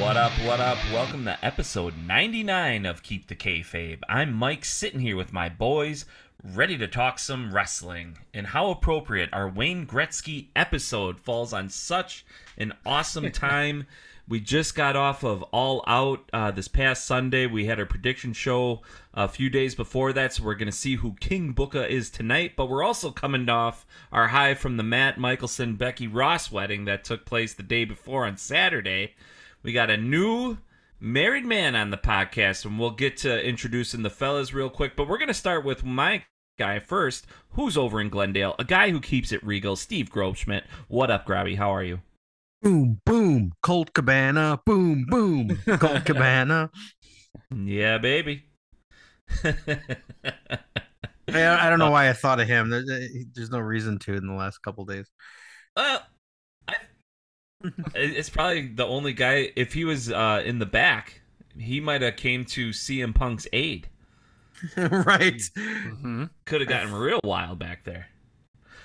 What up, what up? Welcome to episode 99 of Keep the Kayfabe. I'm Mike, sitting here with my boys, ready to talk some wrestling. And how appropriate our Wayne Gretzky episode falls on such an awesome time. we just got off of All Out uh, this past Sunday. We had our prediction show a few days before that, so we're going to see who King Booker is tonight. But we're also coming off our high from the Matt Michelson Becky Ross wedding that took place the day before on Saturday. We got a new married man on the podcast, and we'll get to introducing the fellas real quick. But we're going to start with my guy first, who's over in Glendale, a guy who keeps it regal, Steve Grobschmidt. What up, Grabby? How are you? Boom, boom, Colt Cabana. Boom, boom, Colt Cabana. Yeah, baby. I, I don't know uh, why I thought of him. There- there- There's no reason to in the last couple days. Well, it's probably the only guy. If he was uh, in the back, he might have came to CM Punk's aid. right. Could have gotten real wild back there.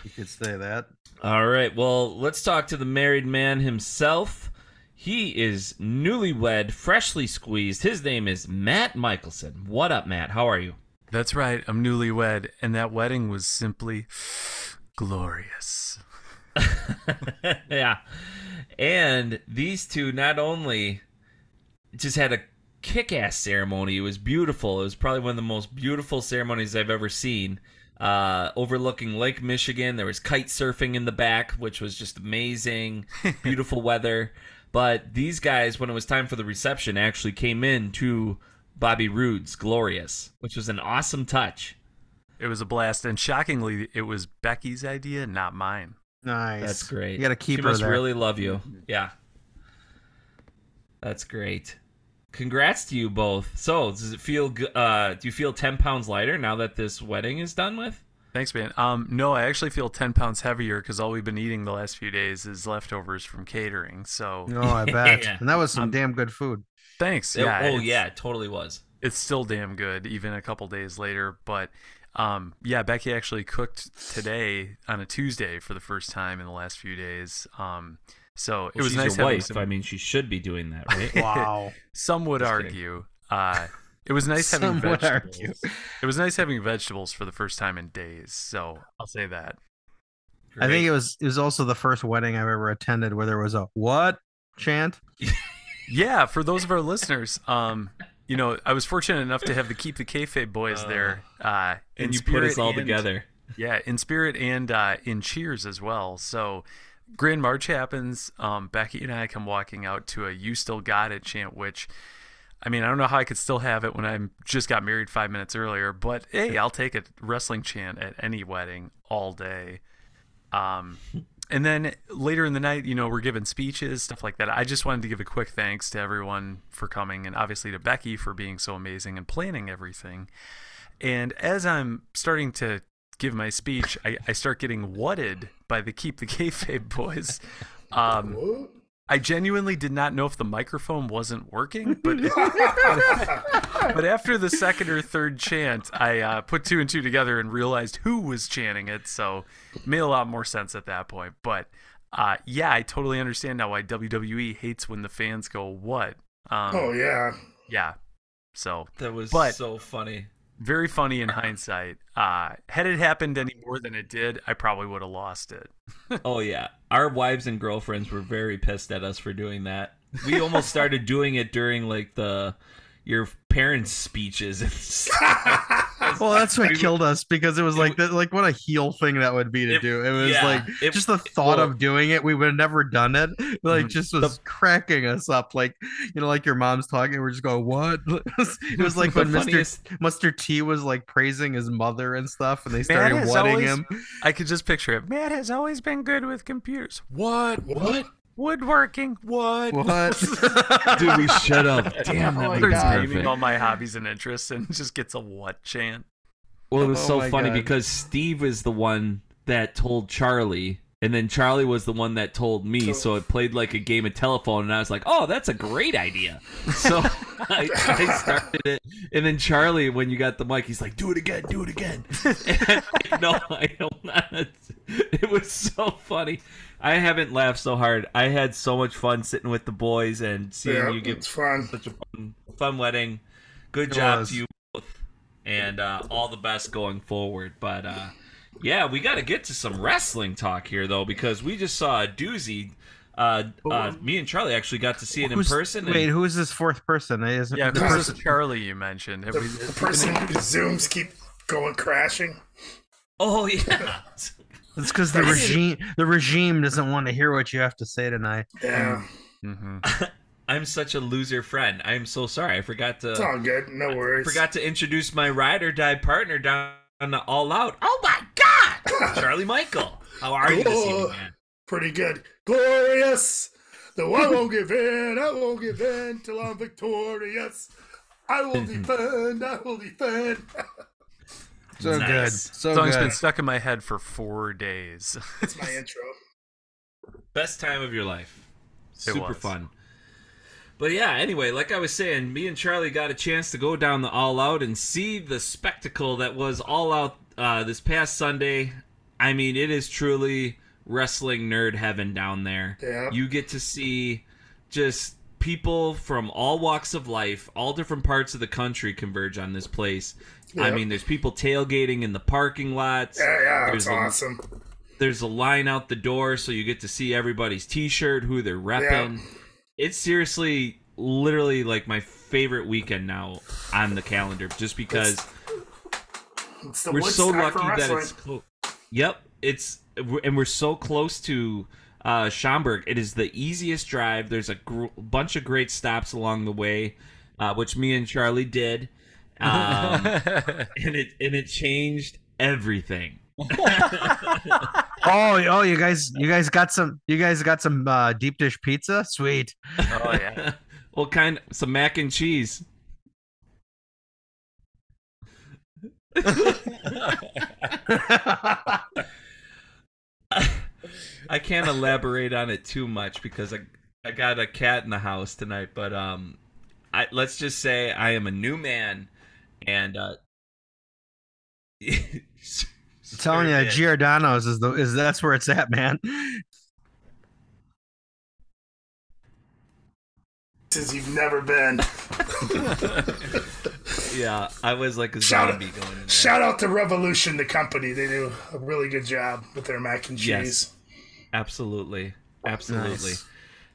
You could say that. All right. Well, let's talk to the married man himself. He is newlywed, freshly squeezed. His name is Matt Michelson. What up, Matt? How are you? That's right. I'm newlywed, and that wedding was simply glorious. yeah. And these two not only just had a kick ass ceremony, it was beautiful. It was probably one of the most beautiful ceremonies I've ever seen. Uh, overlooking Lake Michigan. There was kite surfing in the back, which was just amazing. Beautiful weather. But these guys, when it was time for the reception, actually came in to Bobby Roode's Glorious, which was an awesome touch. It was a blast, and shockingly, it was Becky's idea, not mine. Nice. That's great. You got to keep she her must there. really love you. Yeah. That's great. Congrats to you both. So, does it feel? g- Uh, do you feel ten pounds lighter now that this wedding is done with? Thanks, man. Um, no, I actually feel 10 pounds heavier because all we've been eating the last few days is leftovers from catering. So Oh, I bet. Yeah. And that was some Um, damn good food. thanks. It- Yeah. oh yeah, it totally was. It's still damn good, even a couple days later. But um, yeah, Becky actually cooked today on a Tuesday for the first time in the last few days. Um, so it Well, was she's nice your wife. some- I mean, she should be doing that, right? Wow. Some would Just argue. Uh, it was nice having Some would vegetables. argue. It was nice having vegetables for the first time in days. So I'll say that. I think it was it was also the first wedding I've ever attended where there was a what chant. Yeah, for those of our listeners, um, you know, I was fortunate enough to have the Keep the Kayfabe boys there. Uh, and you put us all and- together. Yeah, in spirit and uh, in cheers as well. So, Grand March happens. Um, Becky and I come walking out to a "You Still Got It" chant, which, I mean, I don't know how I could still have it when I just got married five minutes earlier. But hey, I'll take a wrestling chant at any wedding all day. Um, and then later in the night, you know, we're giving speeches, stuff like that. I just wanted to give a quick thanks to everyone for coming, and obviously to Becky for being so amazing and planning everything. And as I'm starting to give my speech, I, I start getting whatted by the Keep the Kayfabe boys. Um, I genuinely did not know if the microphone wasn't working, but but after the second or third chant, I uh, put two and two together and realized who was chanting it. So it made a lot more sense at that point. But uh, yeah, I totally understand now why WWE hates when the fans go what. Um, Oh yeah. yeah. So That was But- so funny. Very funny in hindsight. Uh, had it happened any more than it did, I probably would have lost it. Oh yeah, our wives and girlfriends were very pissed at us for doing that. We almost started doing it during like the your parents' speeches. Well, that's what killed us because it was like that, like what a heel thing that would be to It- do. It was yeah, like it- just the thought well- of doing it. We would have never done it. Like Mhm. just was cracking us up. Like you know, like your mom's talking. We're just going, "What?" it was like when Mister funniest- Mr. T was like praising his mother and stuff, and they started wedding him. I could just picture it. Matt has always been good with computers. What? What? Woodworking. What? What? Dude, we shut up. Damn, Oh that my was naming perfect. all my hobbies and interests and just gets a what chant. Well, it was Oh so funny God. because Steve is the one that told Charlie, and then Charlie was the one that told me. So it played like a game of telephone, and I was like, "Oh, that's a great idea." So I, I started it, and then Charlie, when you got the mic, he's like, "Do it again, do it again." And no, I don't. It was so funny. I haven't laughed so hard. I had so much fun sitting with the boys and seeing Yeah, you get fun. such a fun, fun wedding. Good It job was. to you both, and uh, all the best going forward. But uh, yeah, we got to get to some wrestling talk here, though, because we just saw a doozy. Uh, uh, me and Charlie actually got to see it in Who's- person. and- Wait, who is this fourth person? Is Yeah, the person- Charlie you mentioned? The, we- the person whose zooms keep going crashing. oh yeah, It's because the regime the regime doesn't want to hear what you have to say tonight. Yeah, Mhm. I'm such a loser friend. I'm so sorry. I forgot to it's all good. No worries. forgot to introduce my ride or die partner down on the All Out. Oh my God, Charlie Michael. How are you this evening, man? Pretty good. Glorious. Though I won't give in, I won't give in till I'm victorious. I will defend, I will defend. So Nice. good. So Song's good. been stuck in my head for four days. That's my intro. best time of your life. It Super was. fun. But yeah, anyway, like I was saying, me and Charlie got a chance to go down the All Out and see the spectacle that was All Out uh, this past Sunday. I mean, it is truly wrestling nerd heaven down there. Yeah. You get to see just people from all walks of life, all different parts of the country converge on this place. I mean, there's people tailgating in the parking lots. Yeah, yeah, There's that's a- awesome. there's a line out the door so you get to see everybody's t-shirt who they're repping. It's seriously literally like my favorite weekend now on the calendar just because It's the we're so lucky that it's clo- yep it's and we're so close to uh Schaumburg. It is the easiest drive. There's a gr- bunch of great stops along the way uh, which me and Charlie did um, and it and it changed everything Oh, oh, you guys, you guys got some, you guys got some uh, deep dish pizza. Sweet. oh yeah. well, kind Of, some mac and cheese. I can't elaborate on it too much because I I got a cat in the house tonight, but um, I let's just say I am a new man, and uh, I'm telling you, did. Giordano's is the is that's where it's at, man. Since you've never been. yeah, I was like a Shout- zombie going in there. Shout out to Revolution, the company. They do a really good job with their mac and cheese. Yes. Absolutely. Absolutely. Nice.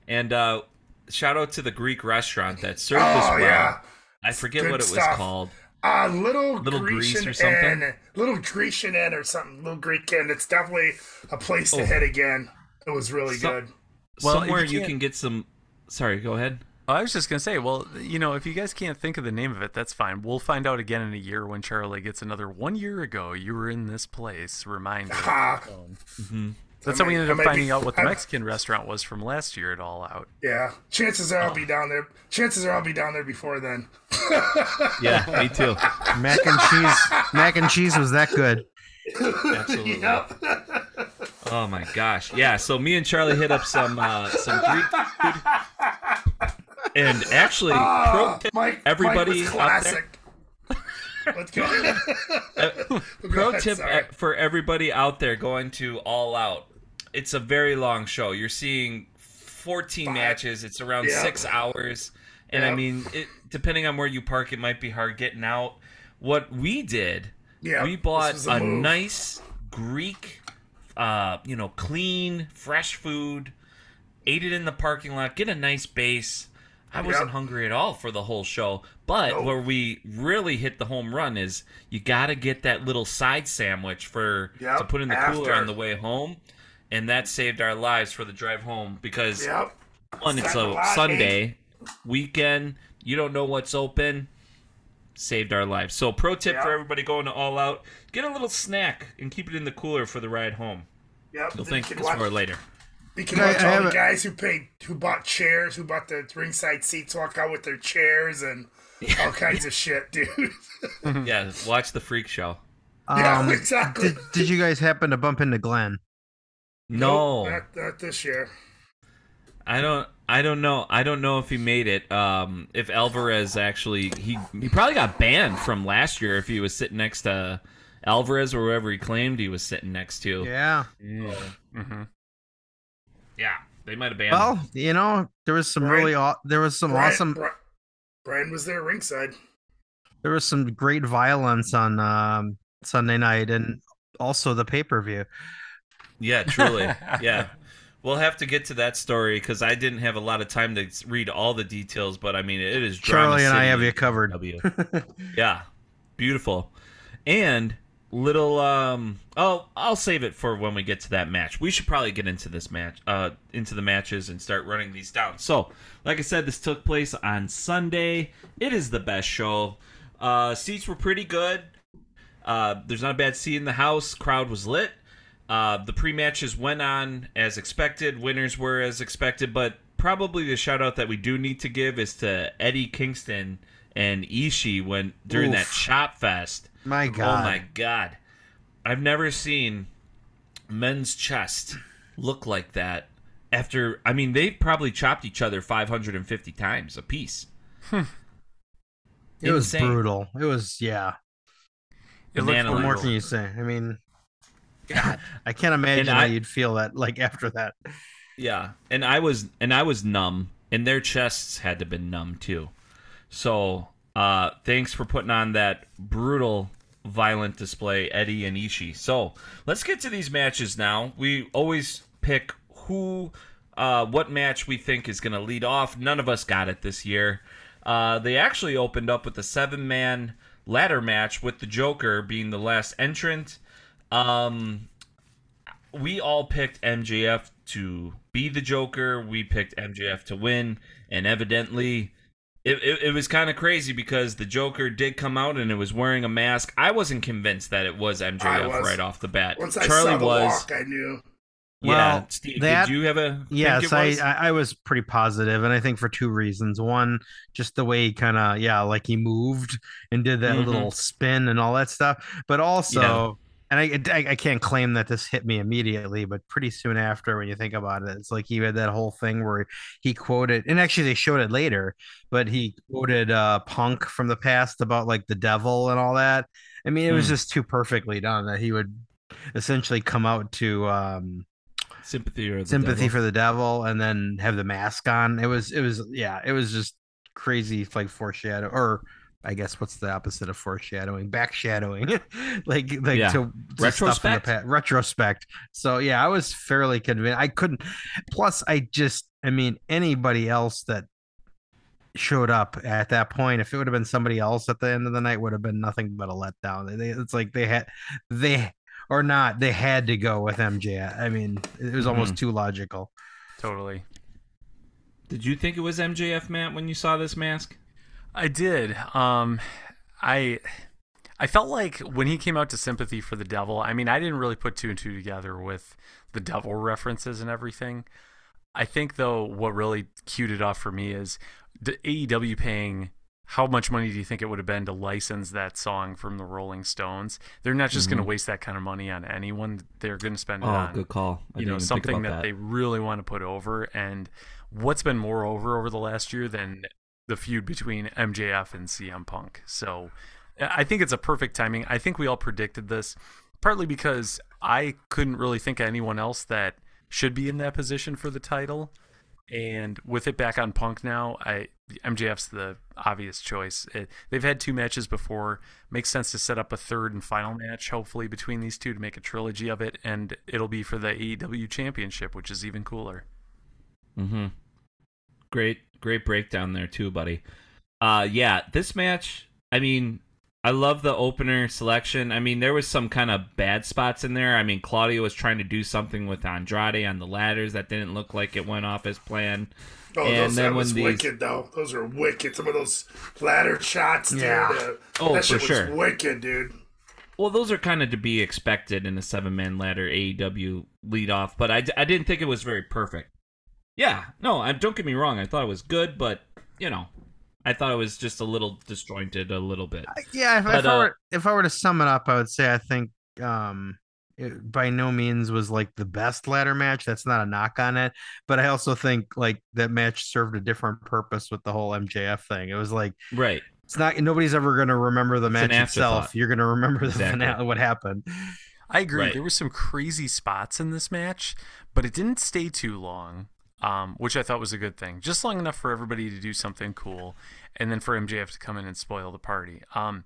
And uh shout out to the Greek restaurant that served Oh, us well. yeah. I forget Good what it was stuff. called. Uh, little, Little Greece Grecian or something? Inn. Little Grecian Inn or something. Little Greek Inn. It's definitely a place to Oh. hit again. It was really So- good. Well, Somewhere you you can't- get some Sorry, go ahead. I was just gonna say, well, you know, if you guys can't think of the name of it, that's fine. We'll find out again in a year when Charlie gets another one year ago. You were in this place. Reminder. Ah, That's how we ended up finding be- out what the I- Mexican restaurant was from last year at All Out. yeah. Chances are I'll Oh. be down there. Chances are I'll be down there before then. Yeah, me too. Mac and cheese, mac and cheese was that good. Absolutely. Yep. Oh my gosh. Yeah, so me and Charlie hit up some uh some Greek food. And actually pro Ah, tip, Mike, everybody Mike was out there- classic. Let's go. Go pro ahead, tip sorry. uh, for everybody out there going to All Out. It's a very long show. You're seeing 14 matches. It's around six hours, and I mean, it, depending on where you park, it might be hard getting out. What we did, Yeah, we bought a, a nice Greek, uh, you know, clean, fresh food. Ate it in the parking lot. Get a nice base. I wasn't Yep. hungry at all for the whole show. But Nope. where we really hit the home run is you got to get that little side sandwich for Yep, to put in the cooler on the way home, and that saved our lives for the drive home because Yep. one, it's a a Sunday weekend. You don't know what's open. Saved our lives. So, pro tip Yep. for everybody going to All Out: get a little snack and keep it in the cooler for the ride home. Yep. You'll Then thank you us for it later. You can watch all the a- guys who paid, who bought chairs, who bought the ringside seats, walk out with their chairs and all kinds of shit, dude. Yeah, watch the freak show. Yeah, Um, exactly. Did, did you guys happen to bump into Glenn? No, not, not this year. I don't. I don't know. I don't know if he made it. Um, if Alvarez actually, he he probably got banned from last year if he was sitting next to Alvarez or whoever he claimed he was sitting next to. Yeah. hmm Yeah, they might have banned. him. Well, you know, there was some Brian- really aw- there was some Brian, awesome Brian was there ringside. there was some great violence on um, Sunday night and also the pay per view. Yeah, truly. yeah. We'll have to get to that story because I didn't have a lot of time to read all the details, but I mean, it is Charlie and I have you covered. W. yeah, beautiful. And little, um, oh, I'll save it for when we get to that match. We should probably get into this match, uh, into the matches and start running these down. So, like I said, this took place on Sunday. It is the best show. Uh, seats were pretty good. Uh, there's not a bad seat in the house. Crowd was lit. Uh, the pre-matches went on as expected. Winners were as expected, but probably the shout out that we do need to give is to Eddie Kingston and Ishii when during that Chop Fest. My God. Oh my god. I've never seen men's chest look like that after I mean they probably chopped each other 550 times a piece. It was brutal. It was yeah. It looked What more brutal. can you say? I mean, God, I can't imagine I- how you'd feel that like after that. Yeah, and I was and I was numb, and their chests had to been numb too. So, uh, thanks for putting on that brutal, violent display, Eddie and Ishii. So, let's get to these matches now. We always pick who, uh, what match we think is going to lead off. None of us got it this year. Uh, they actually opened up with a seven-man ladder match with the Joker being the last entrant. Um, we all picked MJF to be the Joker. We picked MJF to win, and evidently, it, it, it was kind of crazy because the Joker did come out and it was wearing a mask. I wasn't convinced that it was MJF was. right off the bat. Once I Charlie saw the was. walk, I knew. yeah, Well, Steve, that- did you have a? Yes, I, was? I I was pretty positive, and I think for two reasons. One, just the way he kind of yeah, like he moved and did that Mhm. little spin and all that stuff, but also. And I, I I can't claim that this hit me immediately, but pretty soon after, when you think about it, it's like he had that whole thing where he quoted, and actually they showed it later, but he quoted uh Punk from the past about like the devil and all that. I mean, it was Hmm. just too perfectly done that he would essentially come out to um sympathy or the sympathy devil? for the devil and then have the mask on it was it was yeah it was just crazy like foreshadow or i guess what's the opposite of foreshadowing backshadowing like like Yeah. to, to stuff in the Retrospect? pa- retrospect so yeah i was fairly convinced i couldn't plus i just i mean anybody else that showed up at that point if it would have been somebody else at the end of the night would have been nothing but a letdown they, they- it's like they had they or not they had to go with mj i mean it was almost mm-hmm. too logical Totally. Did you think it was MJF, Matt, when you saw this mask? I did. Um, I I felt like when he came out to sympathy for the devil. I mean, I didn't really put two and two together with the devil references and everything. I think though, what really cued it off for me is the AEW paying. How much money do you think it would have been to license that song from the Rolling Stones? They're not just going to waste that kind of money on anyone. They're going to spend it on good call. you know something that, they really want to put over and what's been more over over the last year than the feud between MJF and CM Punk. So I think it's a perfect timing. I think we all predicted this partly because I couldn't really think of anyone else that should be in that position for the title. And with it back on Punk now I MJF's the obvious choice. It, they've had two matches before. Makes sense to set up a third and final match hopefully between these two to make a trilogy of it and it'll be for the AEW championship which is even cooler. Mm-hmm. Great, great breakdown there too, buddy. Uh, yeah, this match. I mean, I love the opener selection. I mean, there was some kind of bad spots in there. I mean, Claudio was trying to do something with Andrade on the ladders that didn't look like it went off as planned. Oh, And those, then that when was these- wicked, though. Those are wicked. Some of those ladder shots, dude. Yeah. uh, Oh, that for sure. was wicked, dude. Well, those are kind of to be expected in a seven man ladder AEW lead off, but I didn't think it was very perfect. Yeah, no, I, don't get me wrong. I thought it was good, but you know, I thought it was just a little disjointed, a little bit. Yeah, if, But, if I uh, were if I were to sum it up, I would say I think um it by no means was like the best ladder match. That's not a knock on it, but I also think like that match served a different purpose with the whole MJF thing. It was like Right. it's not nobody's ever going to remember the match itself. You're going to remember the Exactly. finale, what happened. I agree. Right. There were some crazy spots in this match, but it didn't stay too long, um, which I thought was a good thing. Just long enough for everybody to do something cool, and then for MJF to come in and spoil the party. Um,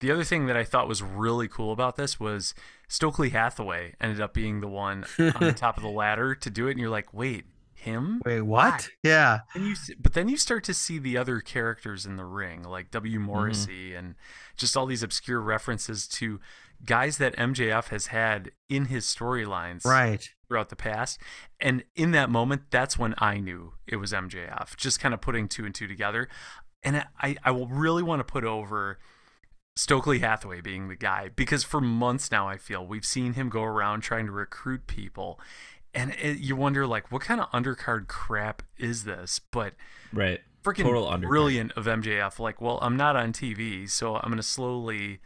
the other thing that I thought was really cool about this was Stokely Hathaway ended up being the one on the top of the ladder to do it, and you're like, wait, him? Wait, what? Yeah. And you, but then you start to see the other characters in the ring, like W. Morrissey, and just all these obscure references to guys that MJF has had in his storylines Right. throughout the past. And in that moment, that's when I knew it was MJF, just kind of putting two and two together. And I, I will really want to put over Stokely Hathaway being the guy because for months now, I feel we've seen him go around trying to recruit people. And it, you wonder, like, what kind of undercard crap is this? But Right. freaking Total brilliant of MJF. Like, well, I'm not on TV, so I'm going to slowly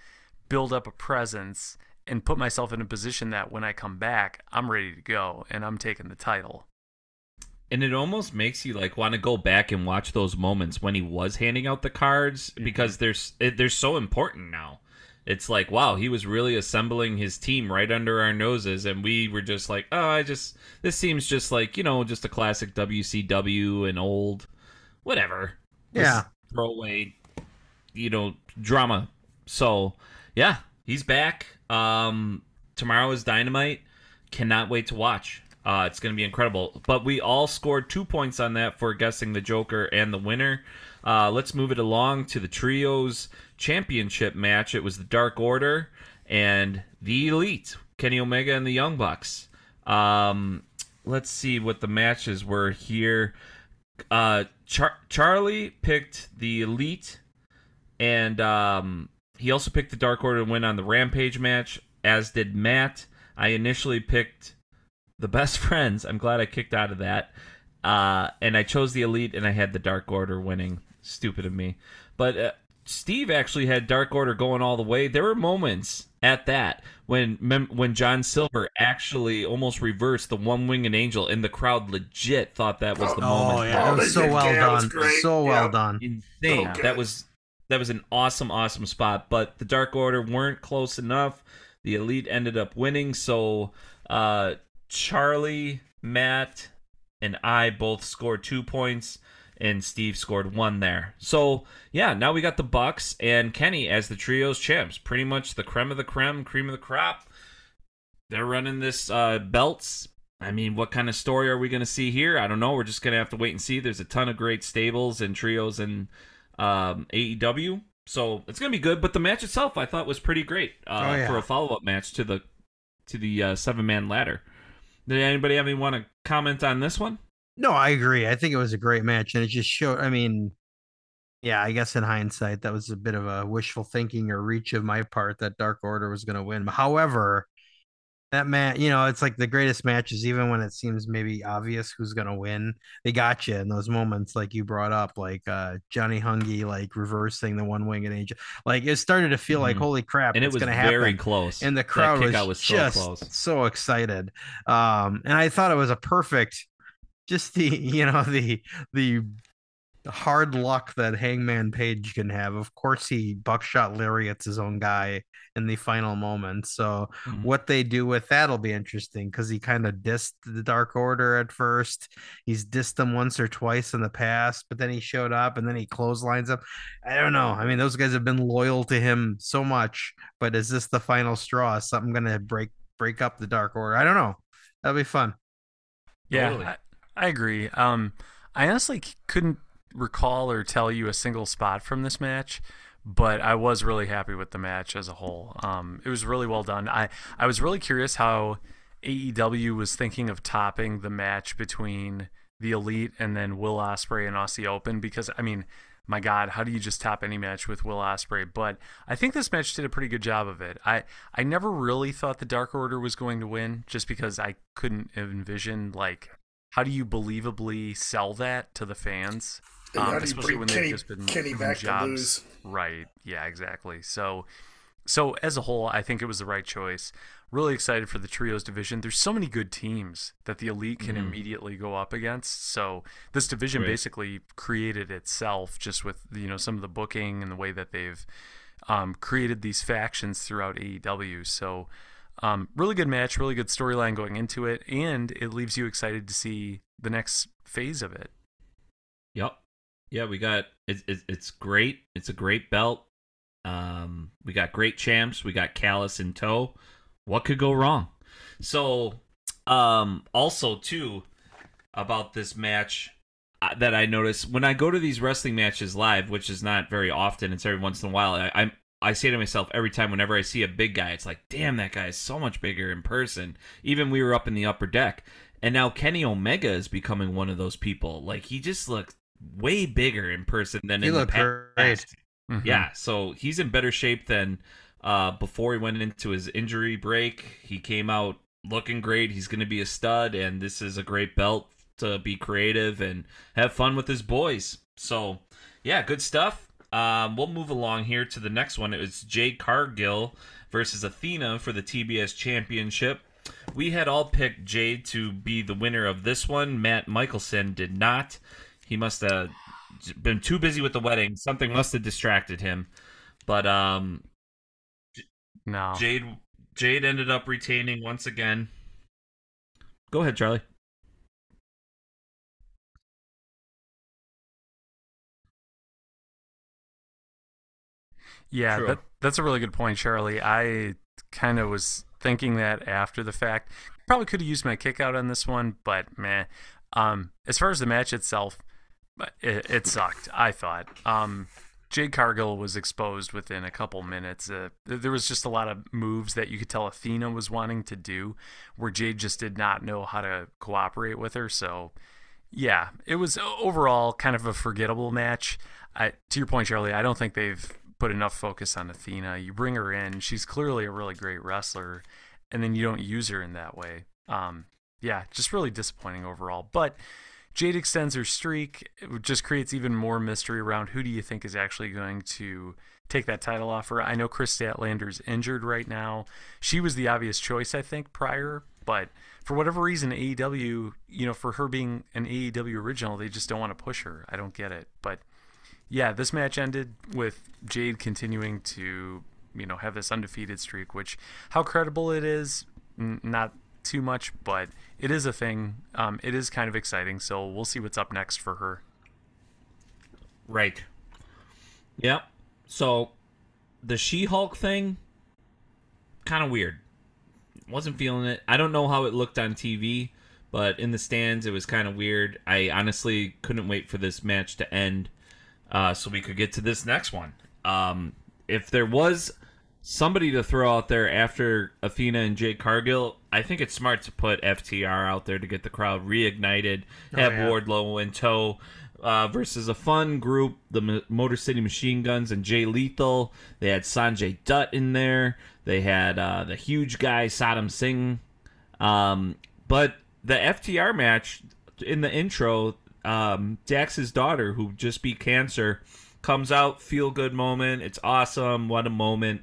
build up a presence and put myself in a position that when I come back, I'm ready to go and I'm taking the title. and it almost makes you like want to go back and watch those moments when he was handing out the cards mm-hmm. because they're s- it- they're so important now. It's like wow, he was really assembling his team right under our noses, and we were just like, oh, I just this seems just like you know just a classic WCW and old whatever. This Yeah. throwaway, you know, drama. So yeah, he's back. Um, tomorrow is Dynamite. Cannot wait to watch. Uh, it's going to be incredible. But we all scored two points on that for guessing the Joker and the winner. Uh, let's move it along to the Trios Championship match. It was the Dark Order and the Elite, Kenny Omega and the Young Bucks. Um, let's see what the matches were here. Uh, Char- Charlie picked the Elite, and um, he also picked the Dark Order to win on the Rampage match, as did Matt. I initially picked the Best Friends. I'm glad I kicked out of that. Uh, and I chose the Elite, and I had the Dark Order winning. Stupid of me. But uh, Steve actually had Dark Order going all the way. There were moments at that when mem- when John Silver actually almost reversed the one winged angel, and the crowd legit thought that was the moment. Oh yeah, Oh, that was so well yeah, it was done. So well Yeah. done. insane. Okay. That was that was an awesome, awesome spot. But the Dark Order weren't close enough. The Elite ended up winning. So uh, Charlie, Matt, and I both scored two points, and Steve scored one there. So yeah, now we got the Bucks and Kenny as the trios champs. Pretty much the creme of the creme, cream of the crop. They're running this uh, belts. I mean, what kind of story are we going to see here? I don't know. We're just going to have to wait and see. There's a ton of great stables and trios in um, AEW, so it's to be good. But the match itself, I thought, was pretty great uh, Oh, yeah. for a follow up match to the to the uh, seven man ladder. Did anybody have any want to comment on this one? No, I agree. I think it was a great match, and it just showed. I mean, yeah, I guess in hindsight, that was a bit of a wishful thinking or reach of my part that Dark Order was going to win. However, that match, you know, it's like the greatest matches, even when it seems maybe obvious who's going to win. They got you in those moments, like you brought up, like uh Johnny Hungee, like reversing the one winged angel. Like it started to feel like, Mhm. holy crap, And it it's was going to happen very close. and the crowd was, was so just close. so excited um and i thought it was a perfect just the you know the the hard luck that hangman page can have. Of course he buckshot lariats his own guy in the final moment. So Mhm. what they do with that'll be interesting because he kind of dissed the dark order at first. He's dissed them once or twice in the past but then he showed up and then he clotheslines up i don't know. I mean those guys have been loyal to him so much but is this the final straw? Is something gonna break break up the dark order? I don't know. That'll be fun. Yeah, Totally. I, I agree. Um, I honestly couldn't recall or tell you a single spot from this match, but I was really happy with the match as a whole. Um, it was really well done. I I was really curious how AEW was thinking of topping the match between the Elite and then Will Ospreay and Aussie Open because I mean my God, how do you just top any match with Will Ospreay? But I think this match did a pretty good job of it. I I never really thought the Dark Order was going to win, just because I couldn't envision like how do you believably sell that to the fans, Um, especially when Kenny- they've just been Kenny back to jobs. lose? Right. Yeah. Exactly. So, so as a whole, I think it was the right choice. Really excited for the trios division. There's so many good teams that the elite can immediately go up against. So this division Right. basically created itself just with you know some of the booking and the way that they've um, created these factions throughout AEW. So. Um, really good match, really good storyline going into it, and it leaves you excited to see the next phase of it. Yep. Yeah, we got it's it's great. It's a great belt. Um, we got great champs. We got Callis in tow. What could go wrong? So, um, also too about this match uh, that I notice when I go to these wrestling matches live, which is not very often. It's every once in a while. I, I'm I say to myself every time whenever I see a big guy, it's like, damn, that guy is so much bigger in person. Even we were up in the upper deck, and now Kenny Omega is becoming one of those people. Like he just looks way bigger in person than He in looked the great. past. Mhm. Yeah, so he's in better shape than uh, before he went into his injury break. He came out looking great. He's going to be a stud, and this is a great belt to be creative and have fun with his boys. So, yeah, good stuff. Um, we'll move along here to the next one. It was Jade Cargill versus Athena for the TBS Championship. We had all picked Jade to be the winner of this one. Matt Michelson did not. He must have been too busy with the wedding. Something must have distracted him. But um, No. Jade Jade ended up retaining once again. Go ahead, Charlie. Yeah, that, that's a really good point, Charlie. I kind of was thinking that after the fact. Probably could have used my kick out on this one, but meh. Um, as far as the match itself, it, it sucked. I thought. Um, Jade Cargill was exposed within a couple minutes. Uh, there was just a lot of moves that you could tell Athena was wanting to do, where Jade just did not know how to cooperate with her. So, yeah, it was overall kind of a forgettable match. I, to your point, Charlie, I don't think they've put enough focus on Athena. You bring her in; she's clearly a really great wrestler, and then you don't use her in that way. Um, yeah, just really disappointing overall. But Jade extends her streak. It just creates even more mystery around who do you think is actually going to take that title off her. I know Kris Statlander's injured right now. She was the obvious choice, I think, prior, but for whatever reason, AEW, you know, for her being an AEW original, they just don't want to push her. I don't get it. But yeah, this match ended with Jade continuing to, you know, have this undefeated streak, which how credible it is, not too much, but it is a thing. Um, it is kind of exciting, so we'll see what's up next for her. Right. Yep. So the She-Hulk thing, kind of weird. Wasn't feeling it. I don't know how it looked on TV, but in the stands it was kind of weird. I honestly couldn't wait for this match to end, uh, so we could get to this next one. Um, if there was somebody to throw out there after Athena and Jade Cargill, I think it's smart to put FTR out there to get the crowd reignited. Have yeah. Wardlow in tow uh, versus a fun group, the M- Motor City Machine Guns and Jay Lethal. They had Sanjay Dutt in there. They had uh, the huge guy Satnam Singh. Um, but the FTR match in the intro, um, Dax's daughter, who just beat cancer, comes out. Feel good moment. It's awesome. What a moment.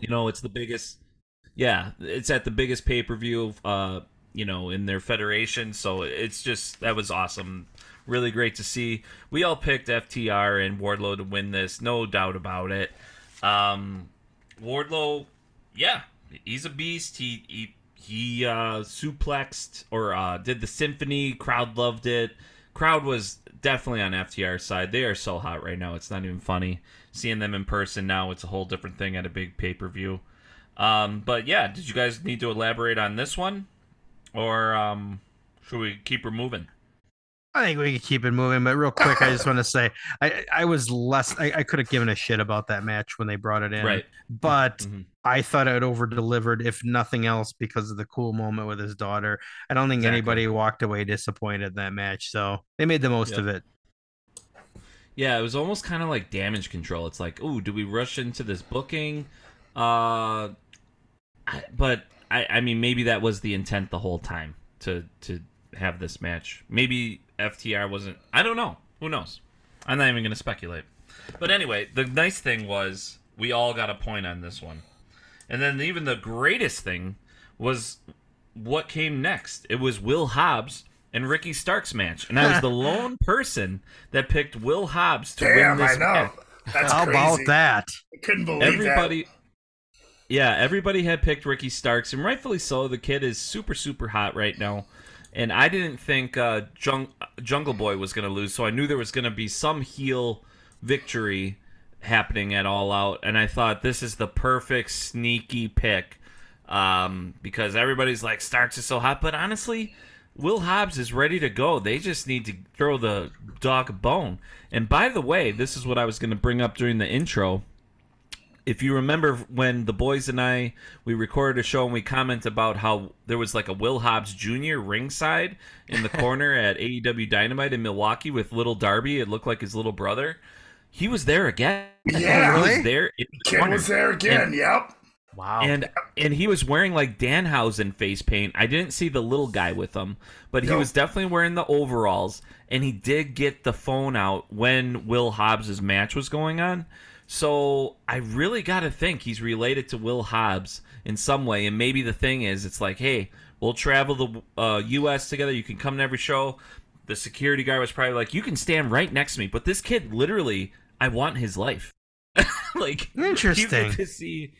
You know, it's the biggest. Yeah, it's at the biggest pay per view. Uh, you know, in their federation. So it's just that was awesome. Really great to see. We all picked FTR and Wardlow to win this, no doubt about it. Um, Wardlow, yeah, he's a beast. He he he uh, suplexed or uh, did the symphony. Crowd loved it. Crowd was definitely on FTR's side. They are so hot right now. It's not even funny. Seeing them in person now, it's a whole different thing at a big pay per view. Um, but yeah, did you guys need to elaborate on this one, or um, should we keep her moving? I think we can keep it moving, but real quick, I just want to say I I was less I, I could have given a shit about that match when they brought it in, Right. But Mhm. I thought it over delivered, if nothing else, because of the cool moment with his daughter. I don't think Exactly. anybody walked away disappointed in that match, so they made the most Yep. of it. Yeah, it was almost kind of like damage control. It's like, oh, do we rush into this booking? Uh, I- but I, I mean, maybe that was the intent the whole time to to have this match. Maybe FTR wasn't. I don't know. Who knows? I'm not even going to speculate. But anyway, the nice thing was we all got a point on this one, and then even the greatest thing was what came next. It was Will Hobbs and Ricky Starks match, and I was the lone person that picked Will Hobbs to Damn, win I this know. match. That's How crazy. about that? I couldn't believe Everybody, yeah, everybody had picked Ricky Starks, and rightfully so. The kid is super, super hot right now, and I didn't think uh, Jung- Jungle Boy was going to lose, so I knew there was going to be some heel victory happening at All Out, and I thought this is the perfect sneaky pick um, because everybody's like Starks is so hot, but honestly. Will Hobbs is ready to go. They just need to throw the dog a bone. And by the way, this is what I was going to bring up during the intro if you remember when the boys and I we recorded a show and we commented about how there was like a Will Hobbs Jr. ringside in the corner at AEW Dynamite in Milwaukee with little Darby, it looked like his little brother. He was there again. Yeah. he Really? was there. In the Kid corner. was there again. yep. Wow. And and he was wearing like Danhausen face paint. I didn't see the little guy with him, but he No. was definitely wearing the overalls. And he did get the phone out when Will Hobbs's match was going on. So I really got to think he's related to Will Hobbs in some way. And maybe the thing is, it's like, hey, we'll travel the uh, U.S. together. You can come to every show. The security guard was probably like, you can stand right next to me. But this kid, literally, I want his life. like Interesting. to see.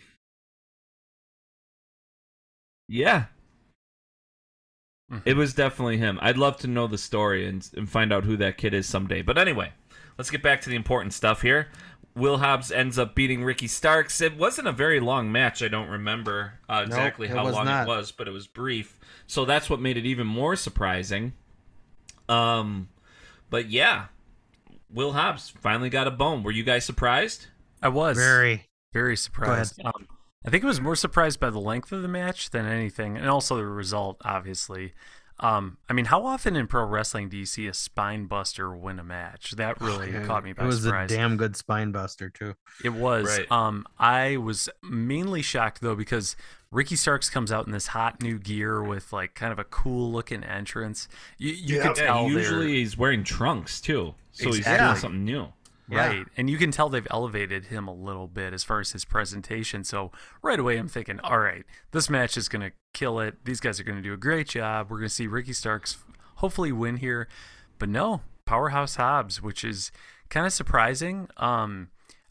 Yeah. Mhm. It was definitely him. I'd love to know the story and, and find out who that kid is someday. But anyway, let's get back to the important stuff here. Will Hobbs ends up beating Ricky Starks. It wasn't a very long match. I don't remember uh, exactly it how long not. it was, but it was brief. So that's what made it even more surprising. Um, but yeah, Will Hobbs finally got a bone. Were you guys surprised? I was Very. very surprised. Um, I think I was more surprised by the length of the match than anything, and also the result, obviously. Um, I mean, how often in pro wrestling do you see a spine buster win a match? That really Yeah, caught me by surprise. It was surprise. a damn good spine buster too. It was. Right. Um, I was mainly shocked though because Ricky Starks comes out in this hot new gear with like kind of a cool looking entrance. You, you Yeah. could Yeah, tell they're- usually he's wearing trunks too, so he's doing something new. Yeah. Right. And you can tell they've elevated him a little bit as far as his presentation. So right away I'm thinking, all right, this match is going to kill it. These guys are going to do a great job. We're going to see Ricky Starks hopefully win here. But no, Powerhouse Hobbs, which is kind of surprising. Um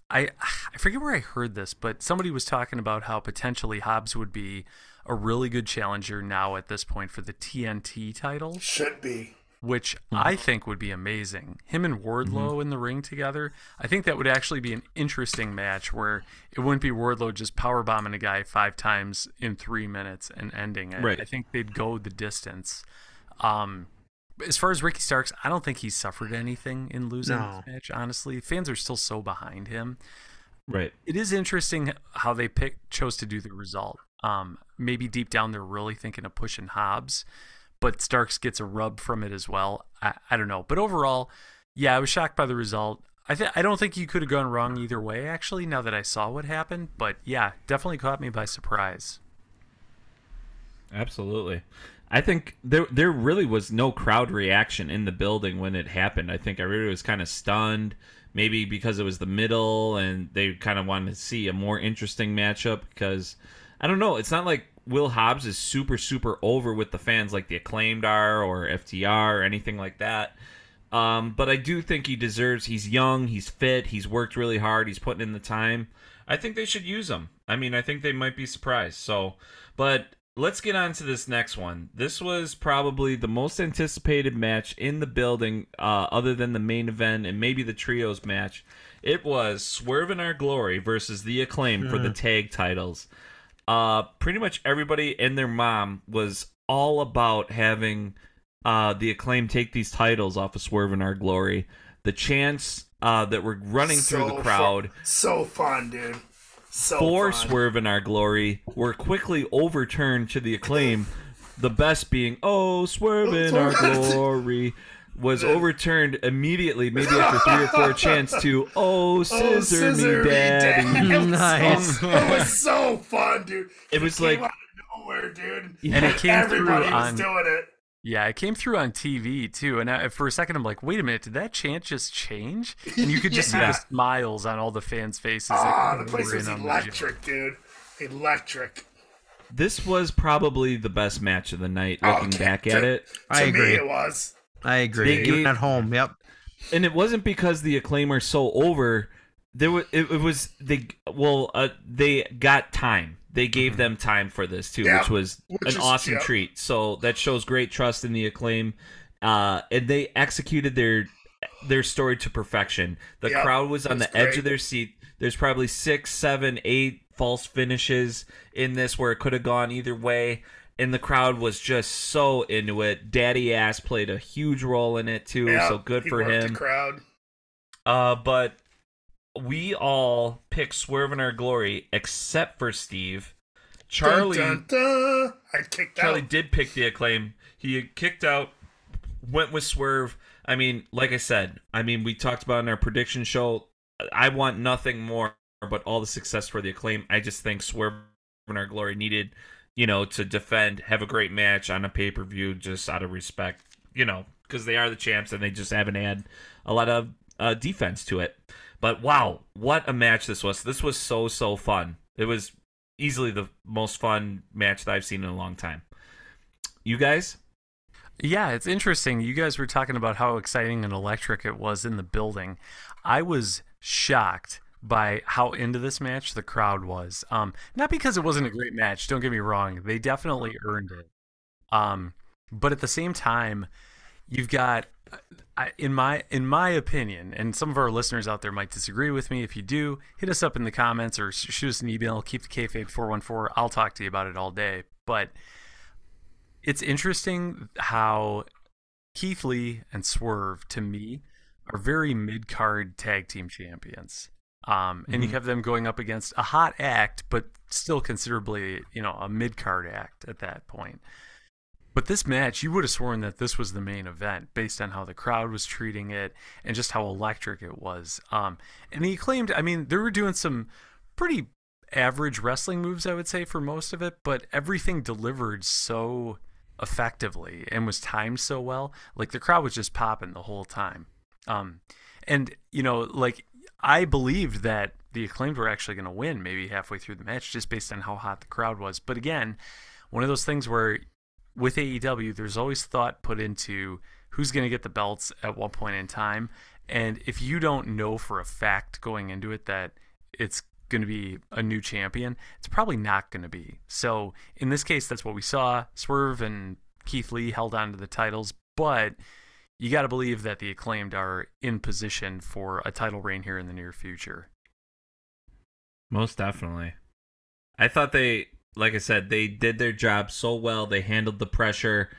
I I forget where I heard this, but somebody was talking about how potentially Hobbs would be a really good challenger now at this point for the TNT title Should be. Which I think would be amazing. Him and Wardlow in the ring together. I think that would actually be an interesting match where it wouldn't be Wardlow just power bombing a guy five times in three minutes and ending it. Right. I think they'd go the distance. Um, as far as Ricky Starks, I don't think he suffered anything in losing No. this match. Honestly, fans are still so behind him Right. it is interesting how they picked chose to do the result. Um, maybe deep down they're really thinking of pushing Hobbs, but Starks gets a rub from it as well. I, I don't know, but overall, yeah, I was shocked by the result. I th- I don't think you could have gone wrong either way. Actually, now that I saw what happened, but yeah, definitely caught me by surprise. Absolutely. I think there there really was no crowd reaction in the building when it happened. I think everybody was kind of stunned, maybe because it was the middle and they kind of wanted to see a more interesting matchup because I don't know, it's not like Will Hobbs is super super over with the fans like the acclaimed are or FTR or anything like that. Um, but I do think he deserves. He's young. He's fit. He's worked really hard. He's putting in the time. I think they should use him. I mean, I think they might be surprised. So, but let's get on to this next one. This was probably the most anticipated match in the building, uh, other than the main event and maybe the trios match. It was Swerve in Our Glory versus the Acclaim for the tag titles. Uh, pretty much everybody and their mom was all about having uh, the acclaim take these titles off of Swerve in Our Glory. The chants uh, that were running through the crowd so fun, dude. So for fun. Swerve in Our Glory were quickly overturned to the acclaim. The best being, oh, Swerve in Our Glory. Was overturned immediately, maybe after three or four chants to "Oh, scissor, scissor me, me, daddy." daddy. It was Nice. So, it was so fun, dude. It was came like- out of nowhere, dude. And it came through Everybody was on doing it. Yeah, it came through on TV too, and I, for a second I'm like, "Wait a minute, did that chant just change?" And you could just Yeah. see the smiles on all the fans' faces. Ah, that the place were was in on the electric, dude. Electric. This was probably the best match of the night. Oh, Looking okay. back at it, I to agree. me, it was. I agree. They Even gave- at home, yep. and it wasn't because the acclaim are so over. There was it, it was they well uh, they got time. They gave them time for this too, Yeah, which was which an is- awesome yeah. treat. So that shows great trust in the acclaim, uh, and they executed their their story to perfection. The Yeah, crowd was on was the edge of their seat. There's probably six, seven, eight false finishes in this where it could have gone either way. And the crowd was just so into it. Daddy Ass played a huge role in it too, Yeah, so good for him. The crowd. Uh, but we all picked Swerve in our glory except for Steve. Charlie Dun, dun, dun. I kicked Charlie out. did pick the acclaim. He kicked out, went with Swerve. I mean, like I said, I mean, we talked about in our prediction show. I want nothing more but all the success for the acclaim. I just think Swerve in our glory needed, you know, to defend, have a great match on a pay per view, just out of respect, you know, because they are the champs and they just haven't had a lot of uh, defense to it. But wow, what a match this was! This was so so fun. It was easily the most fun match that I've seen in a long time. You guys? Yeah, it's interesting. You guys were talking about how exciting and electric it was in the building. I was shocked by how into this match the crowd was. Um, not because it wasn't a great match. Don't get me wrong; they definitely earned it. Um, but at the same time, you've got, in my in my opinion, and some of our listeners out there might disagree with me. If you do, hit us up in the comments or shoot us an email. Keep the kayfabe four one four. I'll talk to you about it all day. But it's interesting how Keith Lee and Swerve to me are very mid card tag team champions. Um, and you have them going up against a hot act, but still considerably, you know, a mid card act at that point. But this match, you would have sworn that this was the main event based on how the crowd was treating it and just how electric it was. Um, and he claimed, I mean, they were doing some pretty average wrestling moves, I would say, for most of it, but everything delivered so effectively and was timed so well. Like the crowd was just popping the whole time. Um, and, you know, like I believed that the acclaimed were actually going to win maybe halfway through the match just based on how hot the crowd was. But again, one of those things where with AEW, there's always thought put into who's going to get the belts at what point in time. And if you don't know for a fact going into it that it's going to be a new champion, it's probably not going to be. So in this case, that's what we saw. Swerve and Keith Lee held on to the titles, but you got to believe that the acclaimed are in position for a title reign here in the near future. Most definitely. I thought they, like I said, they did their job so well. They handled the pressure.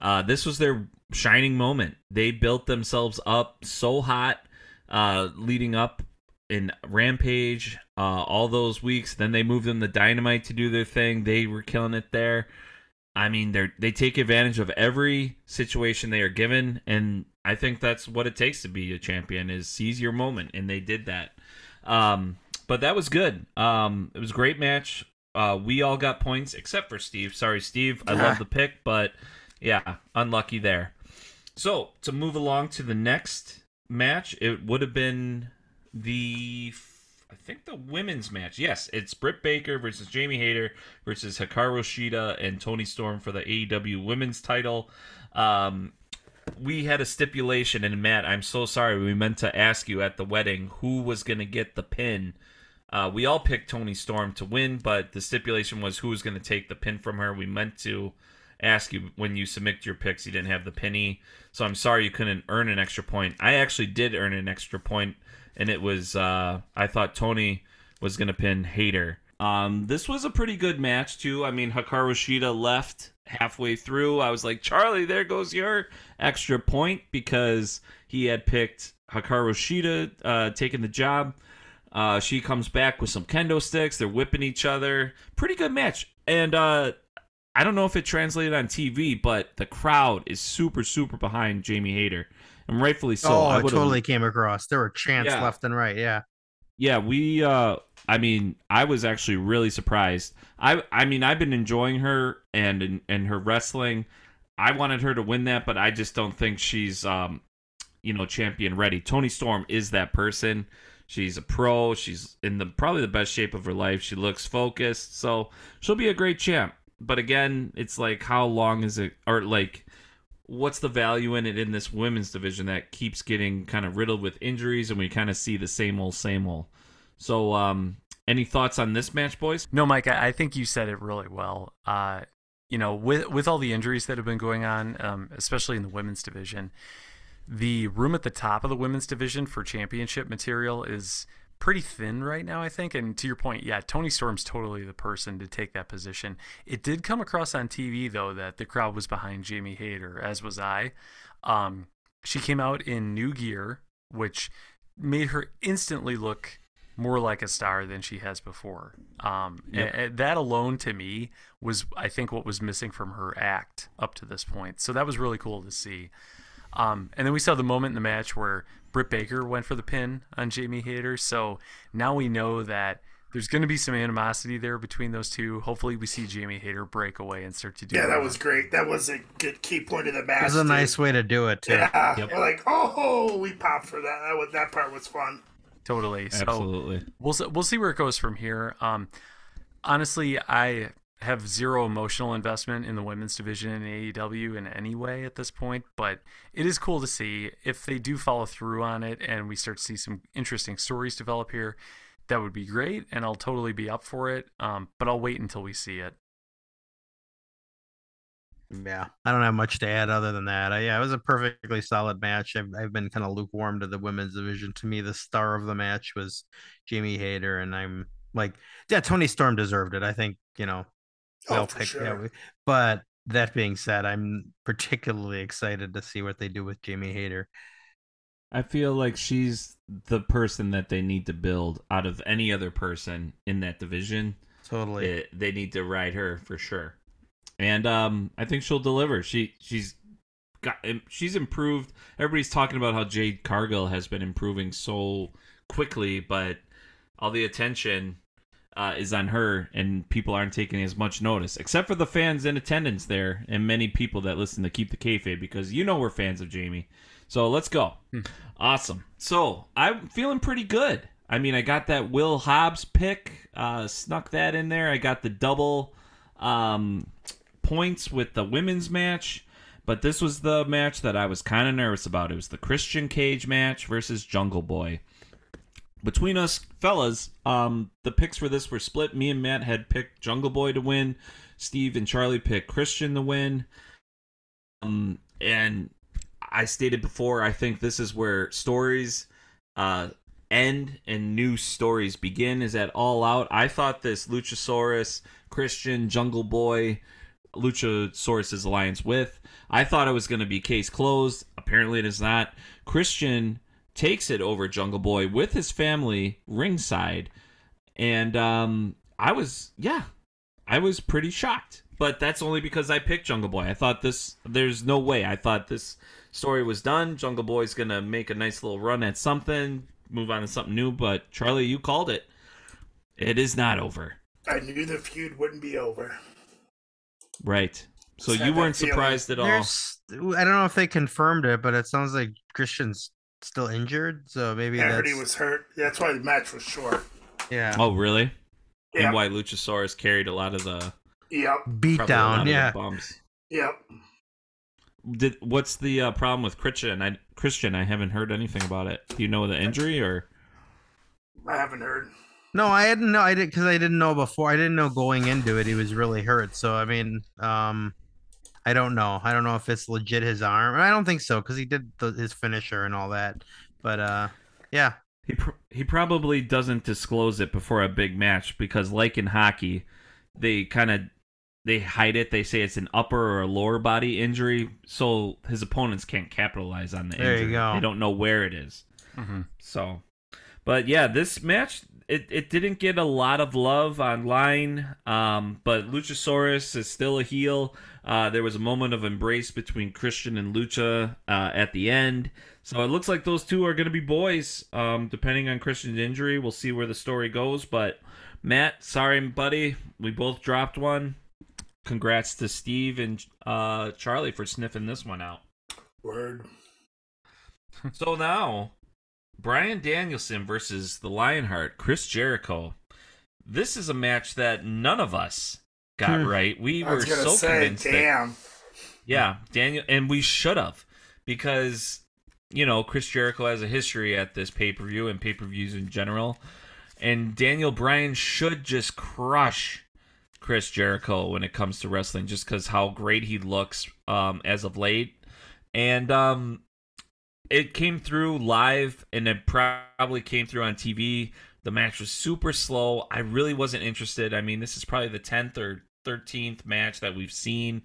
Uh, this was their shining moment. They built themselves up so hot, uh, leading up in Rampage, uh, all those weeks. Then they moved them to Dynamite to do their thing. They were killing it there. I mean, they they take advantage of every situation they are given, and I think that's what it takes to be a champion is seize your moment, and they did that. Um, but that was good. Um, it was a great match. Uh, we all got points except for Steve. Sorry, Steve. I love the pick, but yeah, unlucky there. So to move along to the next match, it would have been the I think the women's match. Yes, it's Britt Baker versus Jamie Hayter versus Hikaru Shida and Toni Storm for the AEW Women's Title. Um, we had a stipulation, and Matt, I'm so sorry. We meant to ask you at the wedding who was going to get the pin. Uh, we all picked Toni Storm to win, but the stipulation was who was going to take the pin from her. We meant to ask you when you submit your picks, you didn't have the penny, so I'm sorry you couldn't earn an extra point. I actually did earn an extra point, and it was uh, I thought Toni was going to pin Hayter. Um, this was a pretty good match too. I mean, Hikaru Shida left halfway through. I was like, Charlie, there goes your extra point because he had picked Hikaru Shida uh, taking the job. Uh, she comes back with some kendo sticks. They're whipping each other. Pretty good match. And uh, I don't know if it translated on TV, but the crowd is super super behind Jamie Hayter, and rightfully so. oh, I totally came across. There were chants Yeah. left and right. Yeah. Yeah, we uh I mean, I was actually really surprised. I I mean, I've been enjoying her and and her wrestling. I wanted her to win that, but I just don't think she's um you know, champion ready. Toni Storm is that person. She's a pro. She's in the probably the best shape of her life. She looks focused. So, she'll be a great champ. But again, it's like how long is it or like what's the value in it in this women's division that keeps getting kind of riddled with injuries and we kind of see the same old same old so um any thoughts on this match boys No, Mike, I, think you said it really well. Uh, you know, with with all the injuries that have been going on, um, especially in the women's division, the room at the top of the women's division for championship material is pretty thin right now, I think. And to your point, yeah, Toni Storm's totally the person to take that position. It did come across on TV though that the crowd was behind Jamie Hayter, as was I. Um, she came out in new gear, which made her instantly look more like a star than she has before. Um, Yep. a- a- that alone to me was, I think, what was missing from her act up to this point. So that was really cool to see. Um, and then we saw the moment in the match where Britt Baker went for the pin on Jamie Hayter. So now we know that there's going to be some animosity there between those two. Hopefully, we see Jamie Hayter break away and start to do. Yeah, that well. was great. That was a good key point of the match. It was a nice way to do it too. Yeah, Yep. we're like, oh, we popped for that. That was that part was fun. totally. So absolutely we'll we'll see where it goes from here. Um, honestly, I have zero emotional investment in the women's division in AEW in any way at this point, but it is cool to see if they do follow through on it and we start to see some interesting stories develop here. That would be great, and I'll totally be up for it. Um, but I'll wait until we see it. Yeah, I don't have much to add other than that. I, yeah, it was a perfectly solid match. I've, I've been kind of lukewarm to the women's division. To me, the star of the match was Jamie Hayter, and I'm like, yeah, Toni Storm deserved it. I think you know, Oh, well for picked. sure. Yeah, we- but that being said, I'm particularly excited to see what they do with Jamie Hayter. i feel like she's the person that they need to build out of any other person in that division Totally. it, they need to ride her for sure and um i think she'll deliver she she's got she's improved everybody's talking about how jade cargill has been improving so quickly but all the attention uh, is on her and people aren't taking as much notice except for the fans in attendance there and many people that listen to keep the kayfabe because you know we're fans of jamie. So let's go. Awesome. So i'm feeling pretty good. I mean i got that will hobbs pick uh snuck that in there. I got the double um points with the women's match but this was the match that i was kind of nervous about. It was the christian cage match versus jungle boy between us fellas, um, the picks for this were split. Me and Matt had picked Jungle Boy to win. Steve and Charlie picked Christian to win. Um, and I stated before, I think this is where stories uh, end and new stories begin. Is at All Out. I thought this Luchasaurus, Christian, Jungle Boy, Luchasaurus's alliance with. I thought it was going to be case closed. Apparently, it is not. Christian takes it over Jungle Boy with his family ringside, and um, I was yeah, I was pretty shocked. But that's only because I picked Jungle Boy. I thought this. There's no way. I thought this story was done. Jungle Boy's gonna make a nice little run at something, move on to something new. But Charlie, you called it. It is not over. I knew the feud wouldn't be over. Right. So you weren't surprised at all. There's, I don't know if they confirmed it, but it sounds like Christian's still injured. So maybe I that's heard he was hurt. That's why the match was short. yeah Oh, really? Yeah. And why Luchasaurus carried a lot of the Yep. beat probably a lot down. Yeah, bumps. Yep. Did what's the uh, problem with Christian? I Christian, I haven't heard anything about it. Do you know the injury or? I haven't heard. no, I didn't know. I did because I didn't know before. I didn't know going into it he was really hurt. So I mean, um, I don't know. I don't know if it's legit his arm. I don't think so because he did the, his finisher and all that. But uh, yeah, He pr- he probably doesn't disclose it before a big match because, like in hockey, they kind of they hide it. They say it's an upper or a lower body injury, so his opponents can't capitalize on the There you injury. go. They don't know where it is. Mhm. So, but yeah, this match it, it didn't get a lot of love online, um, but Luchasaurus is still a heel. Uh, there was a moment of embrace between Christian and Lucha uh, at the end. So it looks like those two are going to be boys. Um, depending on Christian's injury, we'll see where the story goes. But Matt, sorry, buddy, we both dropped one. Congrats to Steve and uh, Charlie for sniffing this one out. Word. So now, Bryan Danielson versus the Lionheart, Chris Jericho. This is a match that none of us got Hmm. right. We I were was so say, convinced that damn. yeah, Daniel, and we should have because you know Chris Jericho has a history at this pay per view and pay per views in general, and Daniel Bryan should just crush Chris Jericho when it comes to wrestling, just because how great he looks um, as of late, and um, it came through live, and it probably came through on TV. The match was super slow. I really wasn't interested. I mean, this is probably the tenth or thirteenth match that we've seen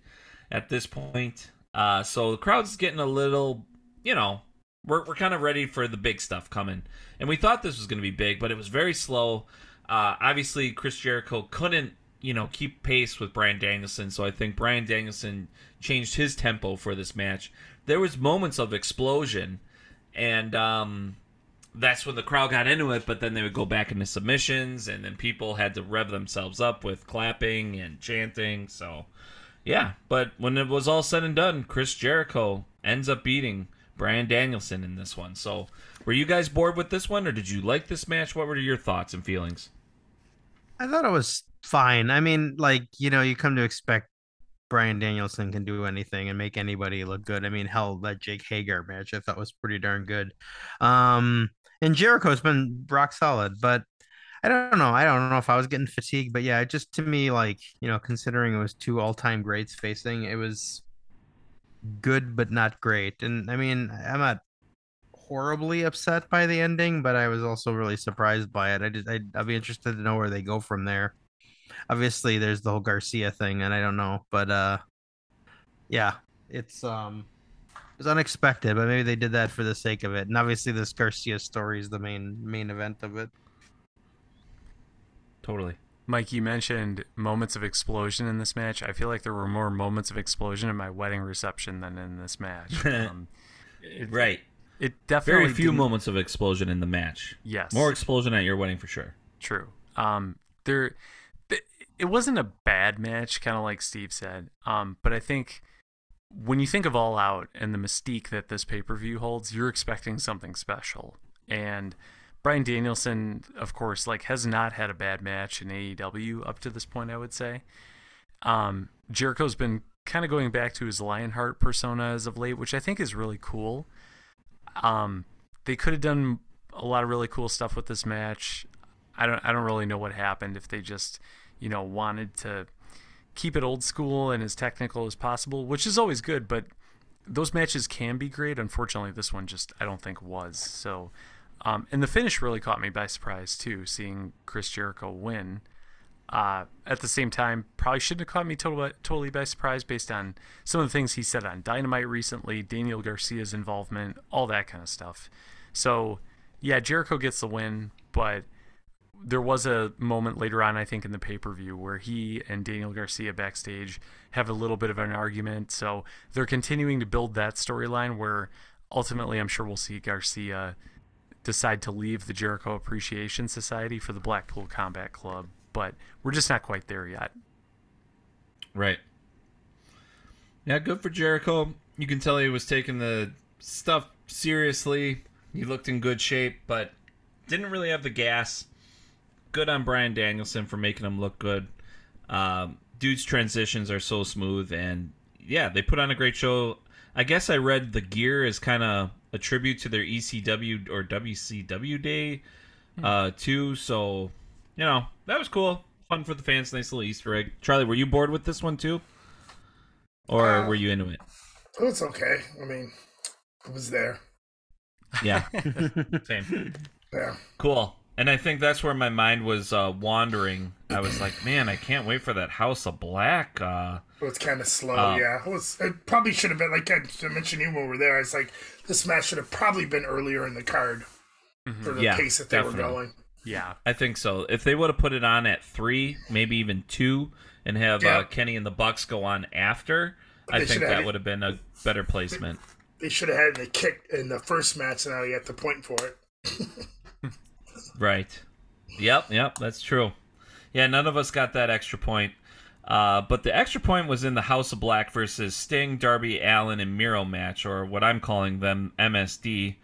at this point. Uh, so the crowd's getting a little, you know, we're, we're kind of ready for the big stuff coming. And we thought this was going to be big, but it was very slow. Uh, obviously, Chris Jericho couldn't, you know, keep pace with Bryan Danielson. So I think Bryan Danielson changed his tempo for this match. There was moments of explosion, and um, that's when the crowd got into it. But then they would go back into submissions, and then people had to rev themselves up with clapping and chanting. So yeah, but when it was all said and done, Chris Jericho ends up beating Bryan Danielson in this one. So, were you guys bored with this one, or did you like this match? What were your thoughts and feelings? I thought it was fine. I mean, like, you know, you come to expect Bryan Danielson can do anything and make anybody look good. I mean, hell, that Jake Hager match I thought was pretty darn good. Um, and Jericho's been rock solid, but I don't know. I don't know if I was getting fatigued, but yeah, just to me, like, you know, considering it was two all time greats facing, it was good but not great. And I mean, I'm not horribly upset by the ending, but I was also really surprised by it. I just, I, I'd be interested to know where they go from there. Obviously, there's the whole Garcia thing, and I don't know, but uh, yeah, it's um, it's unexpected, but maybe they did that for the sake of it. And obviously, this Garcia story is the main main event of it. Totally. Mike, you mentioned moments of explosion in this match. I feel like there were more moments of explosion in my wedding reception than in this match. Um, it, Right. It definitely Very few didn't- moments of explosion in the match. Yes. More explosion at your wedding for sure. True. Um, there, th- it wasn't a bad match, kind of like Steve said. Um, but I think when you think of All Out and the mystique that this pay per view holds, you're expecting something special. And Bryan Danielson, of course, like has not had a bad match in AEW up to this point. I would say. Um, Jericho's been kind of going back to his Lionheart persona as of late, which I think is really cool. Um, they could have done a lot of really cool stuff with this match. I don't I don't really know what happened if they just, you know, wanted to keep it old school and as technical as possible, which is always good, but those matches can be great. Unfortunately, this one just I don't think was. So um, and the finish really caught me by surprise too, seeing Chris Jericho win. Uh, at the same time, probably shouldn't have caught me totally, totally by surprise based on some of the things he said on Dynamite recently, Daniel Garcia's involvement, all that kind of stuff. So, yeah, Jericho gets the win, but there was a moment later on, I think, in the pay per view where he and Daniel Garcia backstage have a little bit of an argument. So they're continuing to build that storyline where ultimately I'm sure we'll see Garcia decide to leave the Jericho Appreciation Society for the Blackpool Combat Club, but we're just not quite there yet. Right. Yeah, good for Jericho. You can tell he was taking the stuff seriously. He looked in good shape, but didn't really have the gas. Good on Bryan Danielson for making him look good. Um, dude's transitions are so smooth, and yeah, they put on a great show. I guess I read the gear is kind of a tribute to their ECW or WCW day, uh, too. So, you know, that was cool. Fun for the fans. Nice little Easter egg. Charlie, were you bored with this one too? Or Uh, were you into it? It's okay. I mean, it was there. Yeah. Same. Yeah. Cool. And I think that's where my mind was uh, wandering. I was like, man, I can't wait for that House of Black. Uh, It was kind of slow, Oh. yeah. It was. It probably should have been like I mentioned you when we were there. It's like this match should have probably been earlier in the card for the Yeah, pace that they definitely. were going. Yeah. I think so. If they would have put it on at three, maybe even two, and have Yeah. uh, Kenny and the Bucks go on after, I think that it. would have been a better placement. They should have had the kick in the first match, and now you got the point for it. Right. Yep, yep, that's true. Yeah, none of us got that extra point. Uh, but the extra point was in the House of Black versus Sting, Darby, Allin, and Miro match, or what I'm calling them MSD.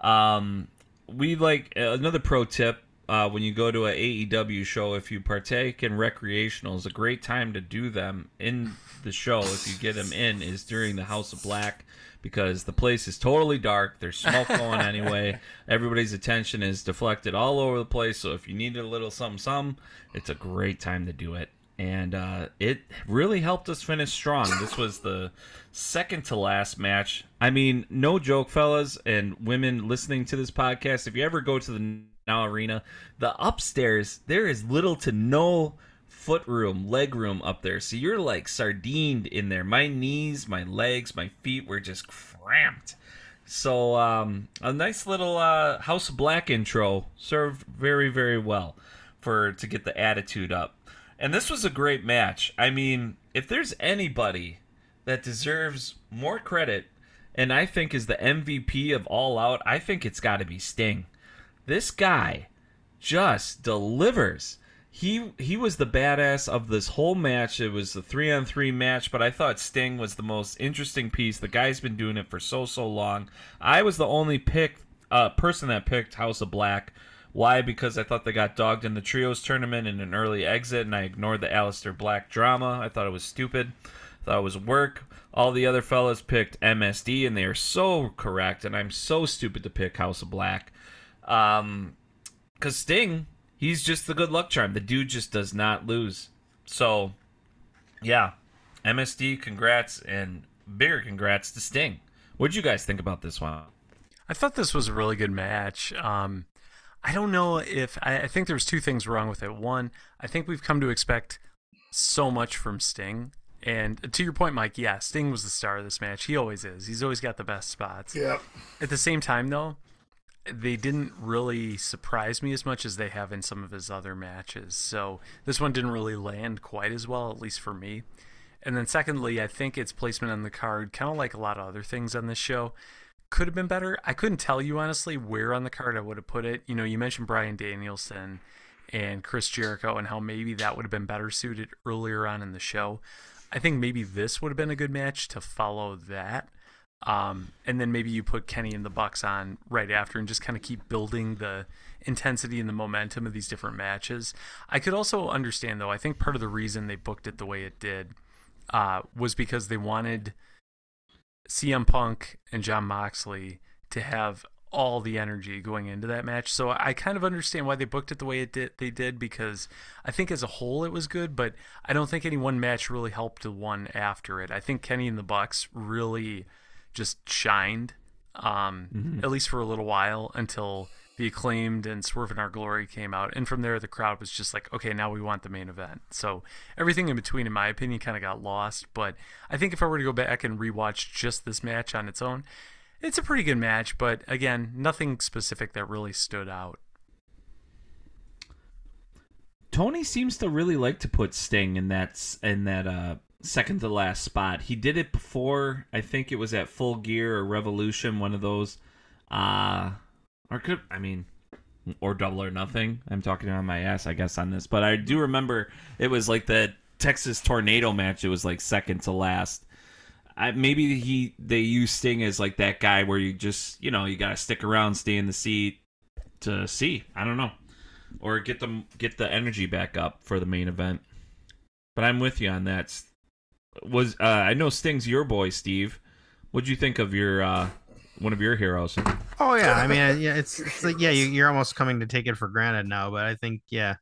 Um, we like another pro tip uh, when you go to a AEW show, if you partake in recreationals, a great time to do them in the show if you get them in is during the House of Black because the place is totally dark. There's smoke going anyway. Everybody's attention is deflected all over the place. So if you needed a little something, something, it's a great time to do it. And uh, it really helped us finish strong. This was the second to last match. I mean, no joke, fellas and women listening to this podcast. If you ever go to the Now Arena, the upstairs there is little to no foot room, leg room up there. So you're like sardined in there. My knees, my legs, my feet were just cramped. So um, a nice little uh, House Black intro served very very well for to get the attitude up. And this was a great match. I mean, if there's anybody that deserves more credit and I think is the MVP of All Out, I think it's got to be Sting. This guy just delivers. He he was the badass of this whole match. It was the 3 on 3 match, but I thought Sting was the most interesting piece. The guy's been doing it for so so long. I was the only pick uh, person that picked House of Black. Why? Because I thought they got dogged in the trios tournament in an early exit, and I ignored the Aleister Black drama. I thought it was stupid. thought it was work. All the other fellas picked MSD, and they are so correct. And I'm so stupid to pick House of Black. Um, because Sting, he's just the good luck charm. The dude just does not lose. So, yeah, MSD, congrats, and bigger congrats to Sting. What'd you guys think about this one? I thought this was a really good match. Um, I don't know if I, I think there's two things wrong with it. One, I think we've come to expect so much from Sting. And to your point, Mike, yeah, Sting was the star of this match. He always is. He's always got the best spots. Yep. At the same time, though, they didn't really surprise me as much as they have in some of his other matches. So this one didn't really land quite as well, at least for me. And then secondly, I think its placement on the card, kind of like a lot of other things on this show, could have been better. I couldn't tell you honestly where on the card I would have put it. You know, you mentioned Bryan Danielson and Chris Jericho and how maybe that would have been better suited earlier on in the show. I think maybe this would have been a good match to follow that. Um, and then maybe you put Kenny and the Bucks on right after and just kind of keep building the intensity and the momentum of these different matches. I could also understand though, I think part of the reason they booked it the way it did uh, was because they wanted CM Punk and Jon Moxley to have all the energy going into that match. So I kind of understand why they booked it the way it did they did because I think as a whole it was good, but I don't think any one match really helped the one after it. I think Kenny and the Bucks really just shined um, at least for a little while until the acclaimed and Swerve in Our Glory came out, and from there the crowd was just like, okay, now we want the main event. So everything in between, in my opinion, kind of got lost. But I think if I were to go back and rewatch just this match on its own, it's a pretty good match. But again, nothing specific that really stood out. Tony seems to really like to put Sting in that in that uh, second to last spot. He did it before. I think it was at Full Gear or Revolution, one of those. Uh or could I mean, or Double or Nothing. I'm talking on my ass, I guess, on this. But I do remember it was like the Texas Tornado match. It was like second to last. I, maybe he they use Sting as like that guy where you just you know you gotta stick around, stay in the seat to see. I don't know, or get them get the energy back up for the main event. But I'm with you on that. Was uh, I know Sting's your boy, Steve? What'd you think of your uh, one of your heroes? Oh yeah, I mean, yeah, it's, it's like yeah, you, you're almost coming to take it for granted now, but I think yeah,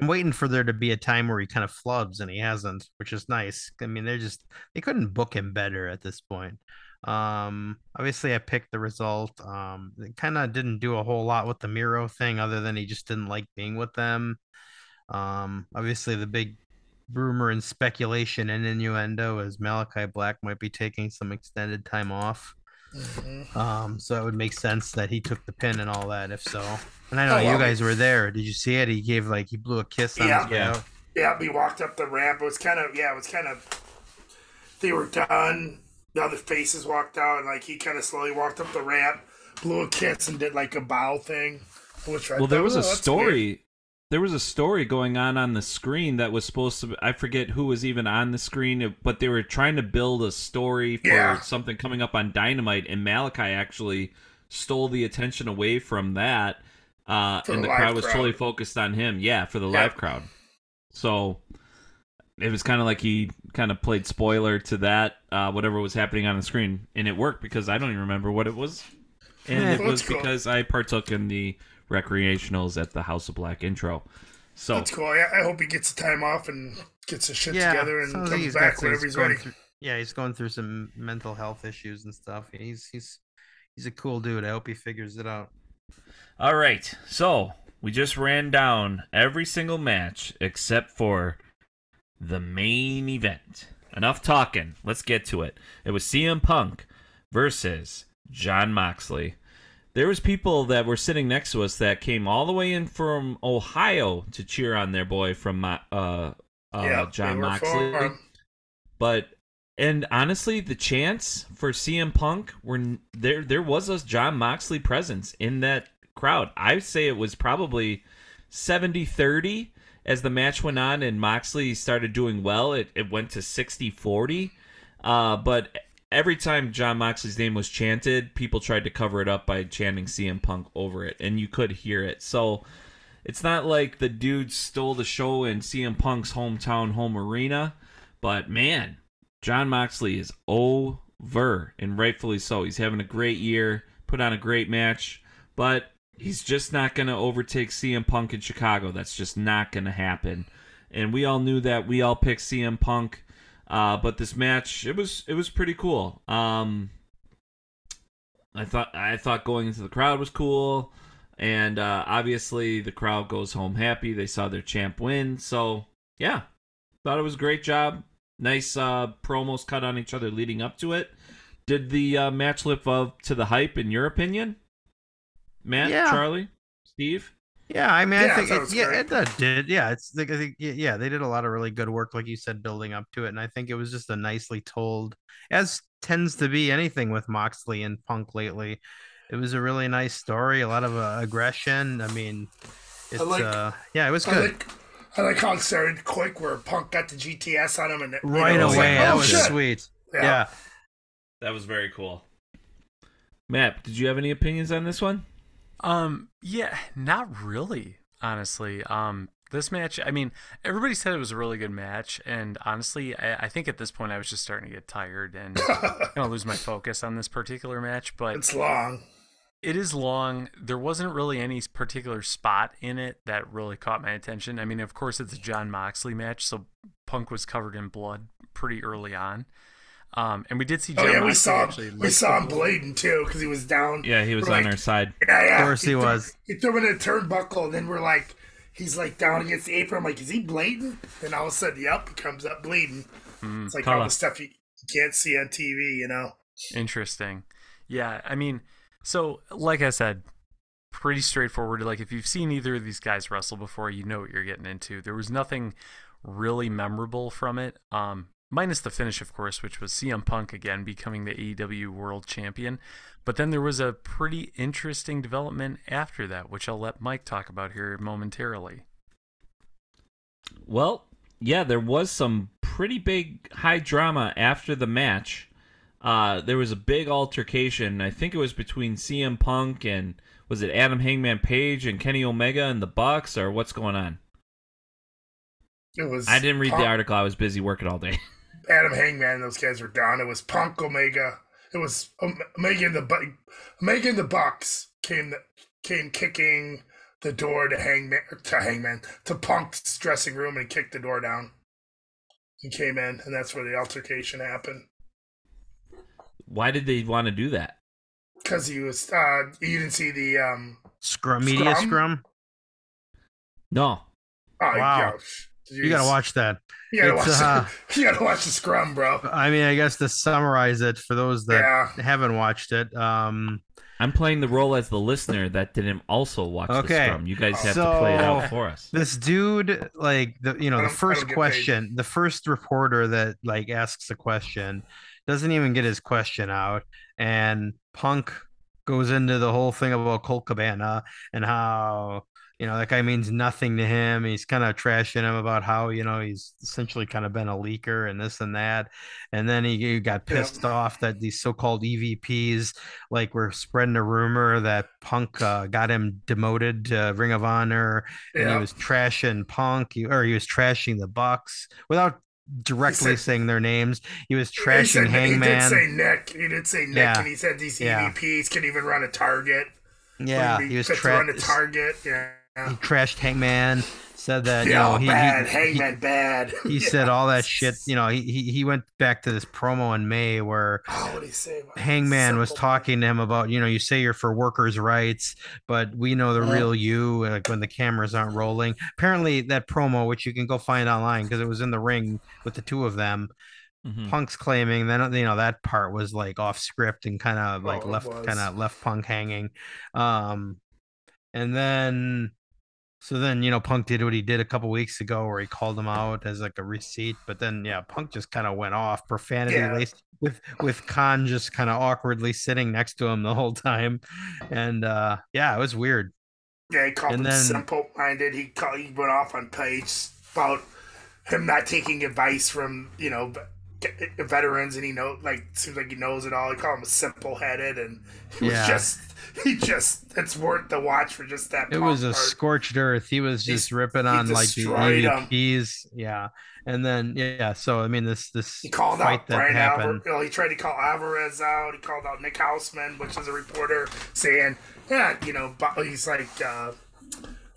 I'm waiting for there to be a time where he kind of flubs, and he hasn't, which is nice. I mean, they're just they couldn't book him better at this point. Um, obviously, I picked the result. Um, it kind of didn't do a whole lot with the Miro thing, other than he just didn't like being with them. Um, obviously, the big rumor and speculation and innuendo is Malachi Black might be taking some extended time off. Mhm. Um, so it would make sense that he took the pin and all that. If so, And I know Oh, you well. guys were there. Did you see it? He gave like he blew a kiss on Yeah. his Yeah. out. Yeah, we walked up the ramp. It was kind of yeah, it was kind of. They were done. The other faces walked out, and like he kind of slowly walked up the ramp, blew a kiss, and did like a bow thing. Which I Well, there was a "Oh, that's story. weird." There was a story going on on the screen that was supposed to. I forget who was even on the screen, but they were trying to build a story for Yeah. something coming up on Dynamite, and Malachi actually stole the attention away from that, uh, and the the crowd was crowd. totally focused on him. Yeah, for the Yeah. live crowd. So it was kind of like he kind of played spoiler to that, uh, whatever was happening on the screen, and it worked because I don't even remember what it was, and Yeah. it was cool. because I partook in the recreationals at the House of Black intro. So That's cool. I, I hope he gets the time off and gets his shit Yeah, together and sounds comes back got- whenever he's going ready. through- yeah, he's going through some mental health issues and stuff. He's he's he's a cool dude. I hope he figures it out. All right. So we just ran down every single match except for the main event. Enough talking. Let's get to it. It was CM Punk versus Jon Moxley. There was people that were sitting next to us that came all the way in from Ohio to cheer on their boy from uh, uh, yeah, Jon Moxley. fun. But and honestly, the chance for CM Punk were there. There was a Jon Moxley presence in that crowd. I say it was probably 70-30 as the match went on and Moxley started doing well. It it went to 60-40. Uh, but every time Jon Moxley's name was chanted, people tried to cover it up by chanting CM Punk over it, and you could hear it. So it's not like the dude stole the show in CM Punk's hometown home arena, but man, Jon Moxley is over, and rightfully so. He's having a great year, put on a great match, but he's just not going to overtake CM Punk in Chicago. That's just not going to happen. And we all knew that. We all picked CM Punk. Uh, but this match, it was it was pretty cool. Um, I thought I thought going into the crowd was cool, and uh, obviously the crowd goes home happy. They saw their champ win, so yeah, thought it was a great job. Nice uh, promos cut on each other leading up to it. Did the uh, match live up to the hype in your opinion? Matt, Yeah. Charlie, Steve. Yeah, I mean, Yeah, I think that it, yeah, it uh, did. Yeah, it's like I think yeah, yeah, they did a lot of really good work, like you said, building up to it, and I think it was just a nicely told, as tends to be anything with Moxley and Punk lately. It was a really nice story, a lot of uh, aggression. I mean, it's like- uh, yeah, it was I good like, I like how it started quick where Punk got the GTS on him and you right know, it was away. like, that oh, was shit. sweet. Yeah. yeah. That was very cool. Matt, did you have any opinions on this one? Um, yeah, not really, honestly. Um, this match, I mean, everybody said it was a really good match, and honestly, I, I think at this point I was just starting to get tired and gonna lose my focus on this particular match. But It's long. it is long. There wasn't really any particular spot in it that really caught my attention. I mean, of course, it's a Jon Moxley match, so Punk was covered in blood pretty early on. Um, and we did see Oh John yeah, we saw him. We saw him blood. bleeding too because he was down. Yeah, he was We're on like, our side. Yeah, yeah. Of course he threw- was. He threw him in a turnbuckle, and then we're like, he's like down against the apron. I'm like, is he bleeding? And all of a sudden, yep, he comes up bleeding. Mm, It's like all the stuff you, you can't see on TV, you know. Interesting. Yeah, I mean, so like I said, pretty straightforward. Like if you've seen either of these guys wrestle before, you know what you're getting into. There was nothing really memorable from it. Um, minus the finish, of course, which was CM Punk again becoming the AEW World Champion. But then there was a pretty interesting development after that, which I'll let Mike talk about here momentarily. Well, yeah, there was some pretty big high drama after the match. Uh, there was a big altercation. I think it was between CM Punk and was it Adam Hangman Page and Kenny Omega and the Bucks or what's going on? It was. I didn't read Punk, the article. I was busy working all day. Adam Hangman, and those guys were down. It was Punk Omega. It was Om- Omega and the Bu- Omega and the Bucks came came kicking the door to Hangman to Hangman to Punk's dressing room and kicked the door down. He came in, and that's where the altercation happened. Why did they want to do that? Because he was, uh, you didn't see the, um, Scrum media Scrum? scrum. No. oh, Wow. gosh. You gotta watch that. You gotta watch. uh, the, you gotta watch the scrum, bro. I mean, I guess to summarize it for those that Yeah. haven't watched it, um, I'm playing the role as the listener that didn't also watch the scrum. You guys have to play it out for us. This dude, like the you know, the first don't paid. question, the first reporter that like asks a question doesn't even get his question out, and Punk goes into the whole thing about Colt Cabana and how you know that guy means nothing to him. He's kind of trashing him about how you know he's essentially kind of been a leaker and this and that, and then he, he got Yeah. pissed off that these so-called EVPs like were spreading a rumor that Punk uh, got him demoted to Ring of Honor and he was trashing Punk, or he was trashing the Bucks without directly said- saying their names. He was He trashing Hangman. He did say Nick. He did say Nick, Yeah. and he said these Yeah. EVPs can even run a target. yeah, he was fit to tra- run a target. Yeah. He trashed Hangman. Said that you Yeah, know he, bad. he, Hangman, bad. he, he Yeah. said all that shit. You know he, he he went back to this promo in May where Oh, what did he say? Hangman was simple- talking to him about, you know, you say you're for workers' rights, but we know the Uh-huh. real you, like when the cameras aren't rolling. Apparently, that promo, which you can go find online because it was in the ring with the two of them, Mhm. Punk's claiming then you know that part was like off script and kind of like Oh, left kind of left Punk hanging. Um, and then so then you know Punk did what he did a couple weeks ago where he called him out as like a receipt, but then yeah, Punk just kind of went off profanity Yeah. laced with with Khan just kind of awkwardly sitting next to him the whole time, and uh yeah, it was weird. Yeah, he called And him then- simple-minded. He called, he went off on page about him not taking advice from you know veterans, and he know like seems like he knows it all. He called him simple-headed, and he was Yeah. just he just it's worth the watch for just that. It was a part. scorched earth. He was just ripping on like the. EVPs, yeah. And then yeah, so I mean this this He called fight out that Brian happened. Alvarez. You know, he tried to call Alvarez out. He called out Nick Hausman, which is a reporter, saying, "Yeah, you know, he's like, uh,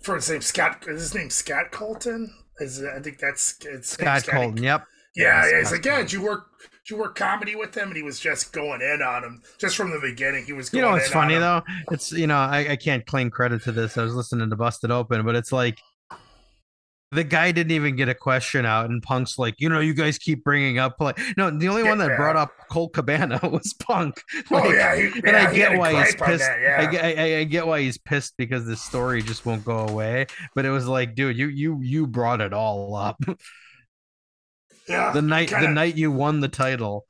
for his name Scott. Is his name Scott Colton? Is it, I think that's it's Scott Colton, yep. Yeah, Yeah. He's like, yeah. Did you work? Did you work comedy with him? And he was just going in on him, just from the beginning. He was. You know it's funny though? It's you know, I, I can't claim credit to this. I was listening to Busted Open, but it's like the guy didn't even get a question out, and Punk's like, you know, you guys keep bringing up like no, the only one that brought up Colt Cabana was Punk. Oh yeah, he, and yeah, I get why he's pissed. that, yeah. I, get, I, I get why he's pissed because the story just won't go away. But it was like, dude, you you you brought it all up yeah, the night the kinda- night you won the title.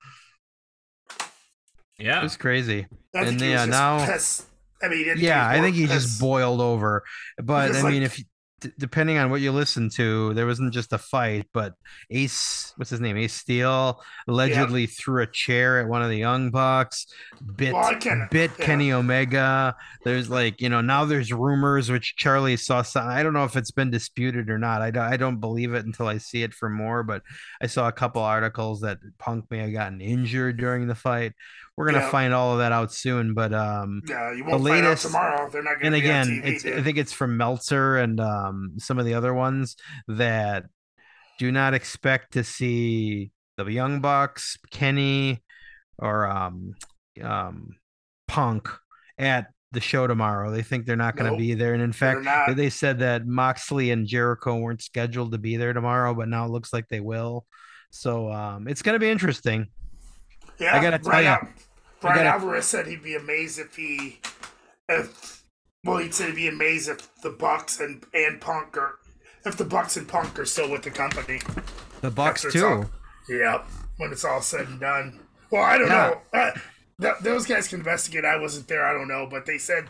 Yeah. It was crazy. I and yeah, now- pissed. I mean, Yeah, I think he just boiled over. But Because, I mean, like- if you, d- depending on what you listen to, there wasn't just a fight, but Ace, what's his name, Ace Steel, allegedly threw a chair at one of the Young Bucks, bit Well, can- bit yeah. Kenny Omega. There's like you know now there's rumors which Charlie saw. Some, I don't know if it's been disputed or not. I don't, I don't believe it until I see it for more. But I saw a couple articles that Punk may have gotten injured during the fight. We're gonna Yeah. find all of that out soon, but um. Yeah, you the won't out latest- tomorrow. They're not going and to be on again, TV. it's dude. I think it's from Meltzer and um, some of the other ones that do not expect to see the Young Bucks, Kenny, or um, um, Punk at the show tomorrow. They think they're not going to Nope, be there, and in fact, they said that Moxley and Jericho weren't scheduled to be there tomorrow, but now it looks like they will. So um, it's going to be interesting. Yeah, I gotta tell Brian, Al- Brian gotta- Alvarez said he'd be amazed if he, if well, he said he'd be amazed if the Bucks and and Punk are, if the Bucks and Punk are still with the company. The Bucks it's all- too. Yep, when it's all said and done. Well, I don't Yeah. know. Uh, th- those guys can investigate. I wasn't there. I don't know, but they said,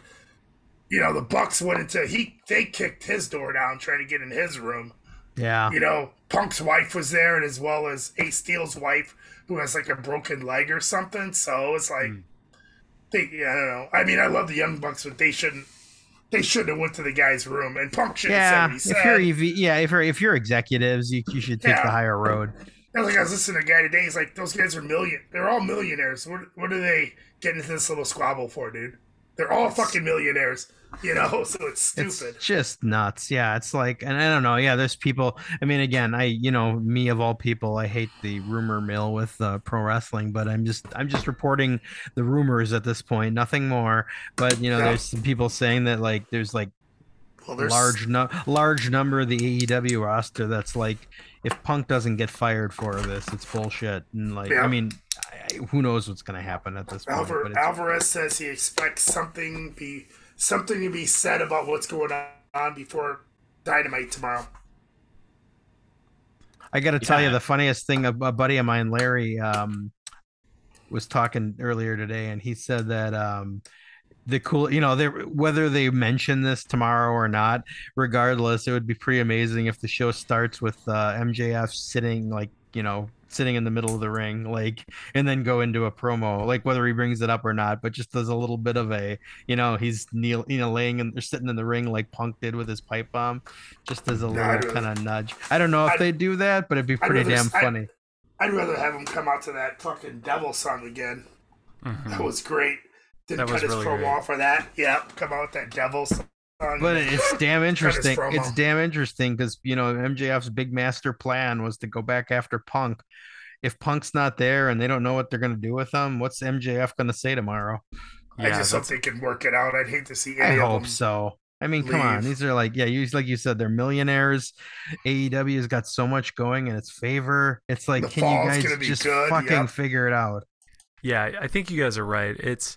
you know, the Bucks went into he. They kicked his door down trying to get in his room. Yeah. you know, Punk's wife was there, and as well as Ace Steel's wife, who has like a broken leg or something. So it's like, Hmm. they, yeah, I don't know. I mean, I love the Young Bucks, but they shouldn't. They shouldn't have went to the guy's room, and Punk should have said Yeah, what he if you're EV, yeah, if you're if you're executives, you, you should take the higher road. I was like, I was listening to a guy today. He's like, those guys are million. They're all millionaires. What, what are they getting into this little squabble for, dude? They're all fucking millionaires, you know. So it's stupid. It's just nuts. Yeah, it's like, and I don't know. Yeah, there's people. I mean, again, I, you know, me of all people, I hate the rumor mill with uh, pro wrestling, but I'm just, I'm just reporting the rumors at this point, nothing more. But you know, Yeah. there's some people saying that like there's like well, there's large no, large number of the AEW roster that's like, if Punk doesn't get fired for this, it's bullshit. And like, Yeah. I mean, who knows what's going to happen at this point. Alvar- but Alvarez says he expects something be something to be said about what's going on before Dynamite tomorrow. I got to tell you the funniest thing. A, a buddy of mine, Larry, um, was talking earlier today, and he said that um, the cool, you know, they whether they mention this tomorrow or not, regardless, it would be pretty amazing if the show starts with uh, MJF sitting like you know sitting in the middle of the ring like and then go into a promo like whether he brings it up or not but just does a little bit of a you know he's kneel you know laying and they're sitting in the ring like punk did with his pipe bomb just as a Nah, little kind of nudge i don't know if I'd- they do that but it'd be pretty rather damn funny I'd rather have him come out to that fucking devil song again. That was great. Didn't That was cut his really promo great. off for that. Yeah, come out with that devil song. But it's damn interesting. It's damn interesting because you know MJF's big master plan was to go back after Punk. If Punk's not there and they don't know what they're gonna do with him, what's MJF gonna say tomorrow? Yeah, I just hope that's- they can work it out. I'd hate to see I of hope them. so. I mean, come on, these are like yeah, you like you said, they're millionaires. AEW has got so much going in its favor. It's like, The can you guys just good, fucking yep. figure it out? Yeah, I think you guys are right. It's,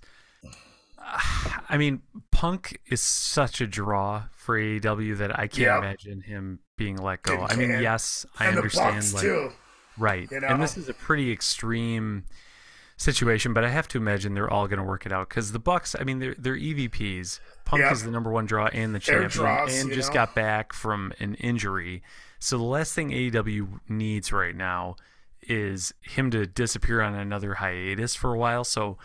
I mean, Punk is such a draw for AEW that I can't imagine him being let go. I mean, yes, I and understand. Like, too. right, you and this is a pretty extreme situation, but I have to imagine they're all going to work it out because the Bucks. I mean, they're they're EVPs. Punk is the number one draw and the champion, draws, and just know? got back from an injury. So the last thing AEW needs right now is him to disappear on another hiatus for a while. So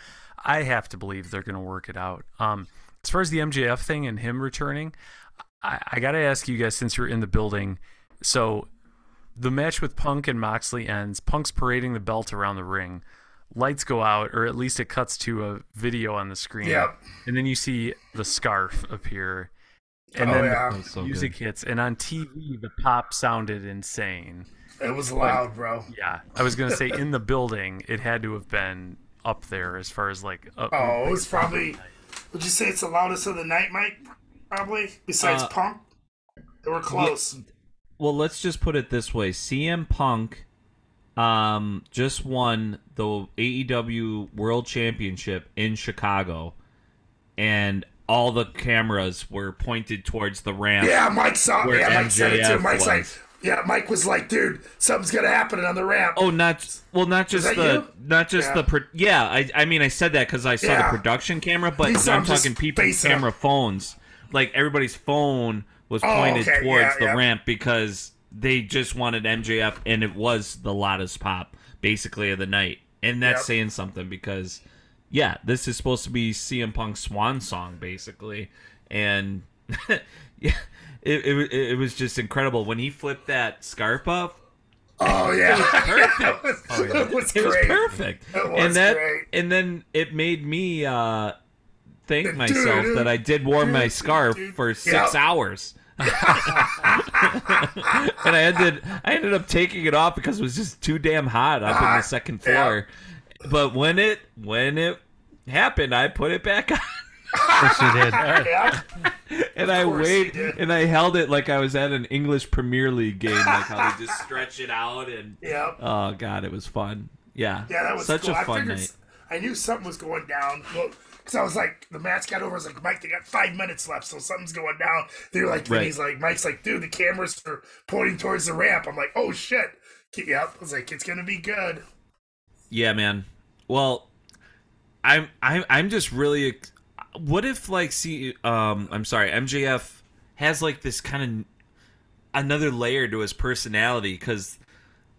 I have to believe they're going to work it out. Um, as far as the MJF thing and him returning, I, I got to ask you guys since you're in the building. So the match with Punk and Moxley ends. Punk's parading the belt around the ring. Lights go out, or at least it cuts to a video on the screen. Yep. And then you see the scarf appear. And Oh, then yeah. the That's so music hits. And on TV, the pop sounded insane. It was loud, bro. Yeah. I was going to say, in the building, it had to have been up there as far as like. Uh, Oh, it was probably. Would you say it's the loudest of the night, Mike? Probably. Besides Uh, Punk, they were close. Well, let's just put it this way: CM Punk, um, just won the AEW World Championship in Chicago, and all the cameras were pointed towards the ramp. Yeah, Mike saw. Where Yeah, Mike said it too. MJF Mike's like, was. Yeah, Mike was like, dude, something's gonna happen on the ramp. Oh, not well, not just the, you? not just Yeah. the. Pro- yeah, I, I mean, I said that because I saw Yeah. the production camera, but These I'm talking people's face up. camera phones. Like everybody's phone was Oh, pointed okay, towards yeah, the ramp because they just wanted MJF, and it was the loudest pop basically of the night, and that's Yep. saying something because, yeah, this is supposed to be CM Punk's swan song basically, and yeah, it, it it was just incredible when he flipped that scarf up. Oh yeah, perfect. it was, Oh, yeah. it was It was great. perfect. It was and that great. and then it made me uh thank Dude, myself dude, that I did warm my scarf dude. for Yeah. six hours. and I ended I ended up taking it off because it was just too damn hot up in the Hot, second yeah. floor. But when it when it happened, I put it back on Yes, you did. And I waited and I held it like I was at an English Premier League game, like how they just stretch it out and yeah, oh god, it was fun. Yeah, yeah. That was such cool. a I fun figured, night. I knew something was going down. Well, Because I was like, the match got over. I was like, Mike, they got five minutes left, so something's going down. They're like, Right. and he's like, Mike's like, dude, the cameras are pointing towards the ramp. I'm like, oh shit. Yep. I was like, it's gonna be good. Yeah, man. Well, I'm I'm I'm just really. What if like see um I'm sorry MJF has like this kind of another layer to his personality because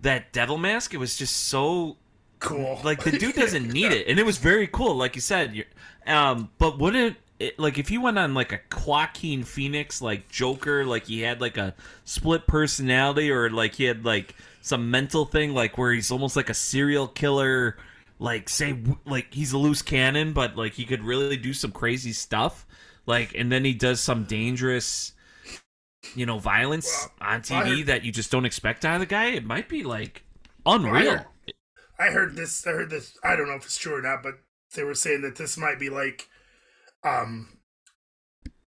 that devil mask it was just so Cool. like the dude doesn't need it and it was very cool like you said you're, um but wouldn't it like if you went on like a Joaquin Phoenix like Joker like he had like a split personality or like he had like some mental thing like where he's almost like a serial killer like say like he's a loose cannon but like he could really do some crazy stuff like and then he does some dangerous you know violence Well, on TV heard- that you just don't expect out of the guy it might be like unreal heard- I heard this. I heard this. I don't know if it's true or not, but they were saying that this might be like, um,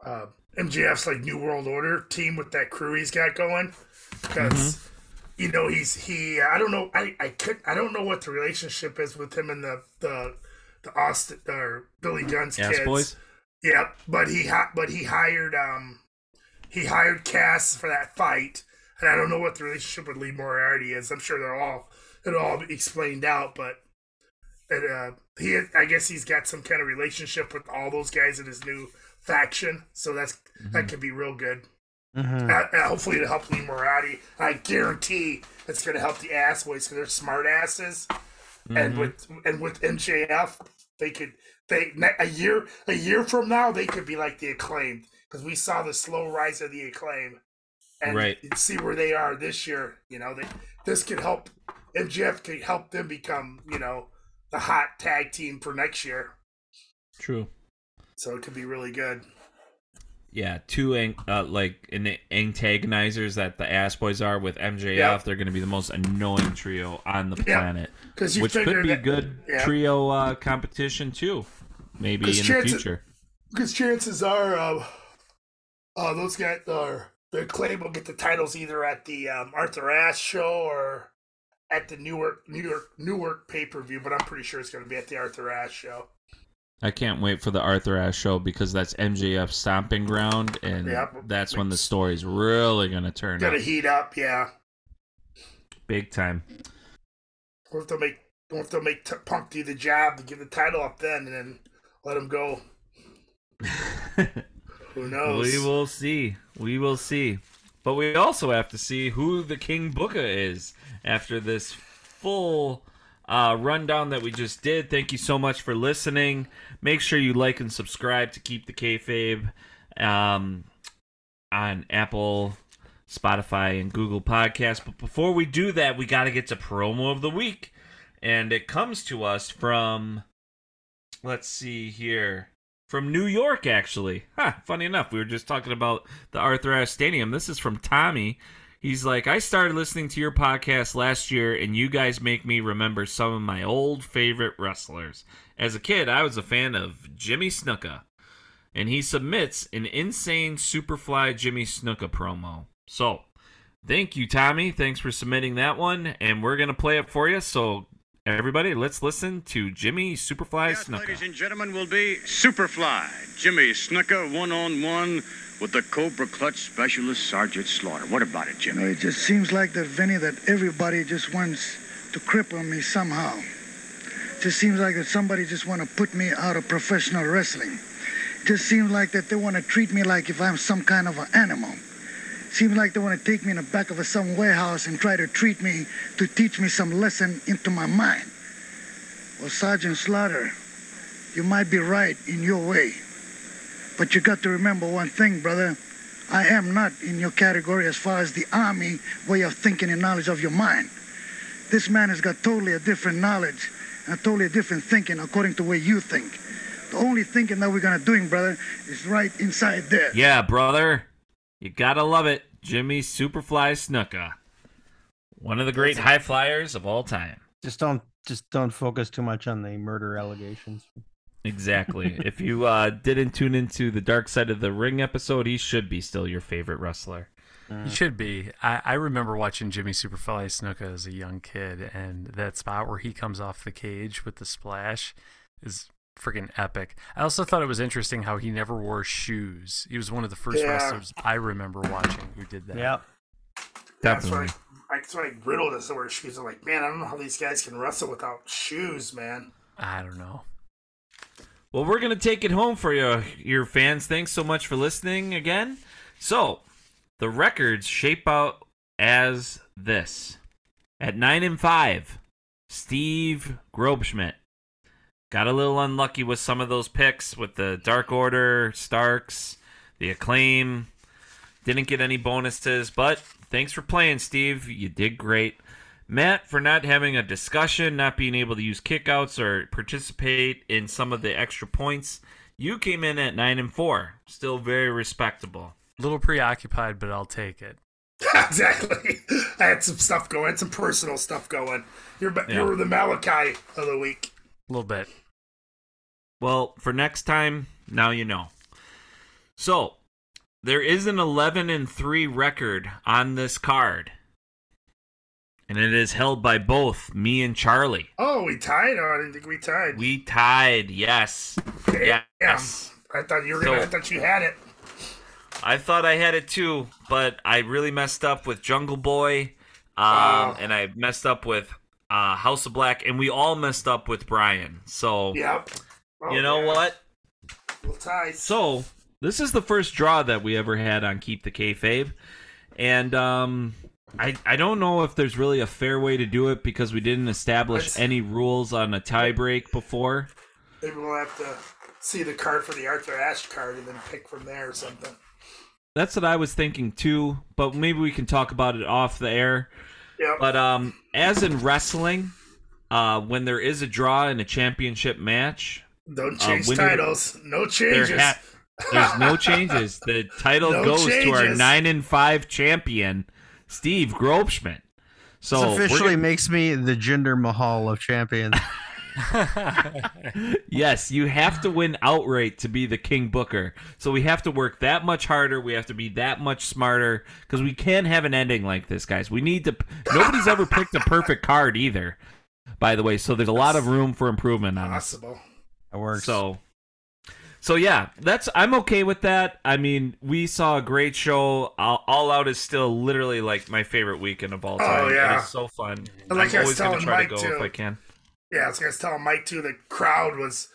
uh, MJF's like New World Order team with that crew he's got going, because you know, he's he. I don't know. I I could. I don't know what the relationship is with him and the the the Austin or Billy Gunn's Ass kids. boys. Yeah, but he ha- but he hired um he hired Cass for that fight, and I don't know what the relationship with Lee Moriarty is. I'm sure they're all it'll all be explained out, but and, uh, he I guess he's got some kind of relationship with all those guys in his new faction, so that's that could be real good. Mhm. Uh, hopefully to help Lee Moriarty. I guarantee it's going to help the ass boys because they're smart asses. And with and with MJF, they could they a year a year from now they could be like the acclaimed because we saw the slow rise of the acclaim, and Right. see where they are this year. You know, they, this could help MJF could help them become you know the hot tag team for next year. True. So it could be really good. Yeah, two ang- uh, like an antagonizers that the ass boys are with MJF. Yeah. They're going to be the most annoying trio on the planet, you which could be that- good yeah. trio uh, competition too. Maybe in chances- the future. Because chances are, uh, uh, those guys are the claim will get the titles either at the um, Arthur Ashe show or at the Newark New York Newark pay per view. But I'm pretty sure it's going to be at the Arthur Ashe show. I can't wait for the Arthur Ashe show because that's MJF's stomping ground, and Yep. that's when the story's really going to turn Got up to heat up, yeah. big time. Or if they'll make, or if they'll make t- Punk do the job to give the title up then, and then let him go. Who knows? We will see. We will see. But we also have to see who the King Booker is after this full uh, rundown that we just did. Thank you so much for listening. Make sure you like and subscribe to keep the kayfabe um, on Apple, Spotify, and Google Podcasts. But before we do that, we got to get to promo of the week, and it comes to us from. Let's see here from New York, actually. Huh, funny enough, we were just talking about the Arthur Ashe Stadium. This is from Tommy. He's like, I started listening to your podcast last year, and you guys make me remember some of my old favorite wrestlers. As a kid, I was a fan of Jimmy Snuka, and he submits an insane Superfly Jimmy Snuka promo. So, thank you, Tommy. Thanks for submitting that one, and we're going to play it for you. So, everybody, let's listen to Jimmy Superfly Yes, Snuka. ladies and gentlemen, will be Superfly, Jimmy Snuka, one on one with the Cobra Clutch specialist Sergeant Slaughter. What about it, Jimmy? it just seems like that, Vinny, that everybody just wants to cripple me somehow. Just seems like that somebody just want to put me out of professional wrestling. It just seems like that they want to treat me like if I'm some kind of an animal. Seems like they want to take me in the back of a, some warehouse and try to treat me to teach me some lesson into my mind. Well, Sergeant Slaughter, you might be right in your way. But you got to remember one thing, brother. I am not in your category as far as the army way of thinking and knowledge of your mind. This man has got totally a different knowledge and a totally different thinking according to the way you think. The only thinking that we're gonna doing, brother, is right inside there. Yeah, brother. You gotta love it. Jimmy Superfly Snuka. One of the great high flyers of all time. Just don't just don't focus too much on the murder allegations. Exactly. if you uh, didn't tune into the Dark Side of the Ring episode, he should be still your favorite wrestler. He should be. I, I remember watching Jimmy Superfly Snuka as a young kid, and that spot where he comes off the cage with the splash is freaking epic. I also thought it was interesting how he never wore shoes. He was one of the first Yeah. wrestlers I remember watching who did that. Yeah. That's Definitely. why I, that's why I riddled us wear shoes. I'm like, man, I don't know how these guys can wrestle without shoes, man. I don't know. Well, we're going to take it home for you, your fans. Thanks so much for listening again. So, the records shape out as this. At 9 and 5, Steve Grobschmidt got a little unlucky with some of those picks with the Dark Order, Starks, the Acclaim. Didn't get any bonuses, but thanks for playing, Steve. You did great. Matt for not having a discussion, not being able to use kickouts or participate in some of the extra points. You came in at nine and four, still very respectable. A little preoccupied, but I'll take it. exactly. I had some stuff going, some personal stuff going. You're Yeah. you're the Malachi of the week. A little bit. Well, for next time, now you know. So, there is an 11 and 3 record on this card. and it is held by both me and Charlie. Oh, we tied. Oh, I didn't think we tied. We tied. Yes. Damn. Yes. I thought you were gonna. I thought you had it. I thought I had it too, but I really messed up with Jungle Boy, um, Wow. and I messed up with uh, House of Black, and we all messed up with Bryan. So Yep. Oh, you know yeah. what? We'll tie. So this is the first draw that we ever had on Keep the Kayfabe, and um, I I don't know if there's really a fair way to do it because we didn't establish Let's- any rules on a tie break before. Maybe we'll have to see the card for the Arthur Ashe card and then pick from there or something. That's what I was thinking too, but maybe we can talk about it off the air. Yep. But um, as in wrestling, uh, when there is a draw in a championship match, Don't uh, change winner- titles. No changes. ha- there's no changes. The title No goes to our nine and five champion, Steve Grobschmidt. So this officially gonna- makes me the Jinder Mahal of champions. yes, you have to win outright to be the King Booker. So we have to work that much harder. We have to be that much smarter because we can't have an ending like this, guys. We need to. Nobody's ever picked a perfect card either, by the way. So there's a lot of room for improvement on us. Possible. That works. So, so yeah, that's I'm okay with that. I mean, we saw a great show. All, All Out is still literally like my favorite weekend of all Oh, time. yeah. it is so fun. And like I'm I was always gonna telling try Mike, to go too. if I can. Yeah, I was gonna tell Mike too. The crowd was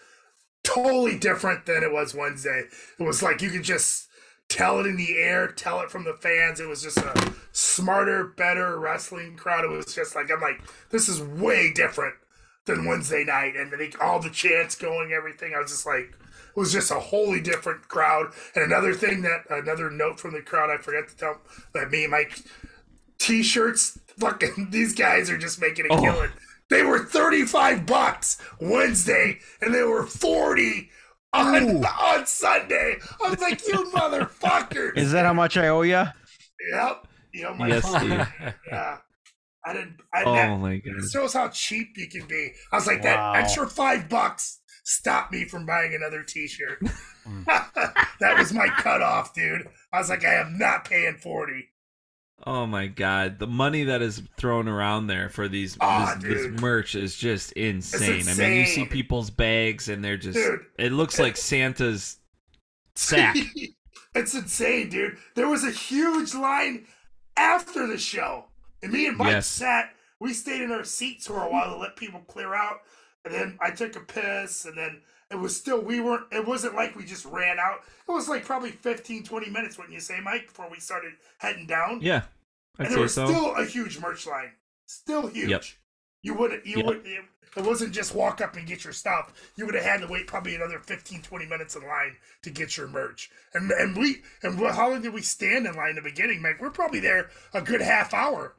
totally different than it was Wednesday. It was like you could just tell it in the air, tell it from the fans. It was just a smarter, better wrestling crowd. It was just like I'm like, this is way different than Wednesday night, and I think all the chants going, everything. I was just like, it was just a wholly different crowd. And another thing that another note from the crowd, I forgot to tell that me and Mike t-shirts. Fucking these guys are just making a Oh. killing. They were 35 bucks Wednesday and they were 40 on, on Sunday. I was like, you motherfuckers. Is that how much I owe you? Yep. You know, my Yes. Yeah. I didn't. I, Oh that, my It god. shows how cheap you can be. I was like, Wow. that extra five bucks stopped me from buying another T-shirt. that was my cutoff, dude. I was like, I am not paying forty. Oh my god, the money that is thrown around there for these Ah, this, this merch is just insane. I mean, you see people's bags and they're just Dude. it looks like Santa's sack. it's insane, dude. There was a huge line after the show, and me and Mike Yes. sat. We stayed in our seats for a while to let people clear out, and then I took a piss, and then it was still we weren't. It wasn't like we just ran out. It was like probably 15, 20 minutes, wouldn't you say, Mike, before we started heading down? yeah. I'd and there was so. still a huge merch line, still huge. Yep. You wouldn't. you Yep. would it, it wasn't just walk up and get your stuff. You would have had to wait probably another 15, 20 minutes in line to get your merch. And and we and how long did we stand in line in the beginning, Mike? We're probably there a good half hour.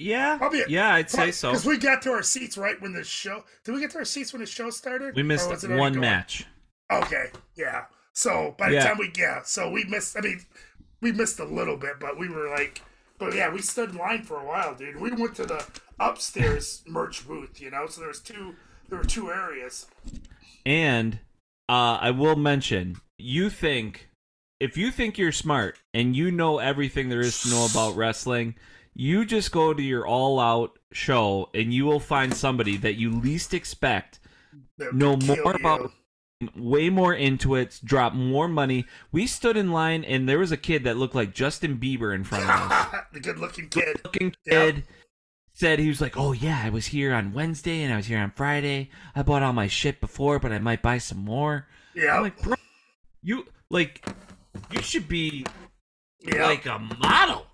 Yeah. Probably yeah, I'd say so. Because we got to our seats right when the show. Did we get to our seats when the show started? We missed was it already one match. Okay, yeah. So by the Yeah. time we yeah, so we missed. I mean, we missed a little bit, but we were like, but yeah, we stood in line for a while, dude. We went to the upstairs merch booth, you know. So there was two. There were two areas. And uh, I will mention, you think if you think you're smart and you know everything there is to know about wrestling, you just go to your all out show and you will find somebody that you least expect that know more you. about way more into it, drop more money. We stood in line and there was a kid that looked like Justin Bieber in front of us. the good-looking kid. Looking Yep. said he was like, "Oh yeah, I was here on Wednesday and I was here on Friday. I bought all my shit before, but I might buy some more." Yeah, I'm like, bro, you like, you should be yeah. like a model.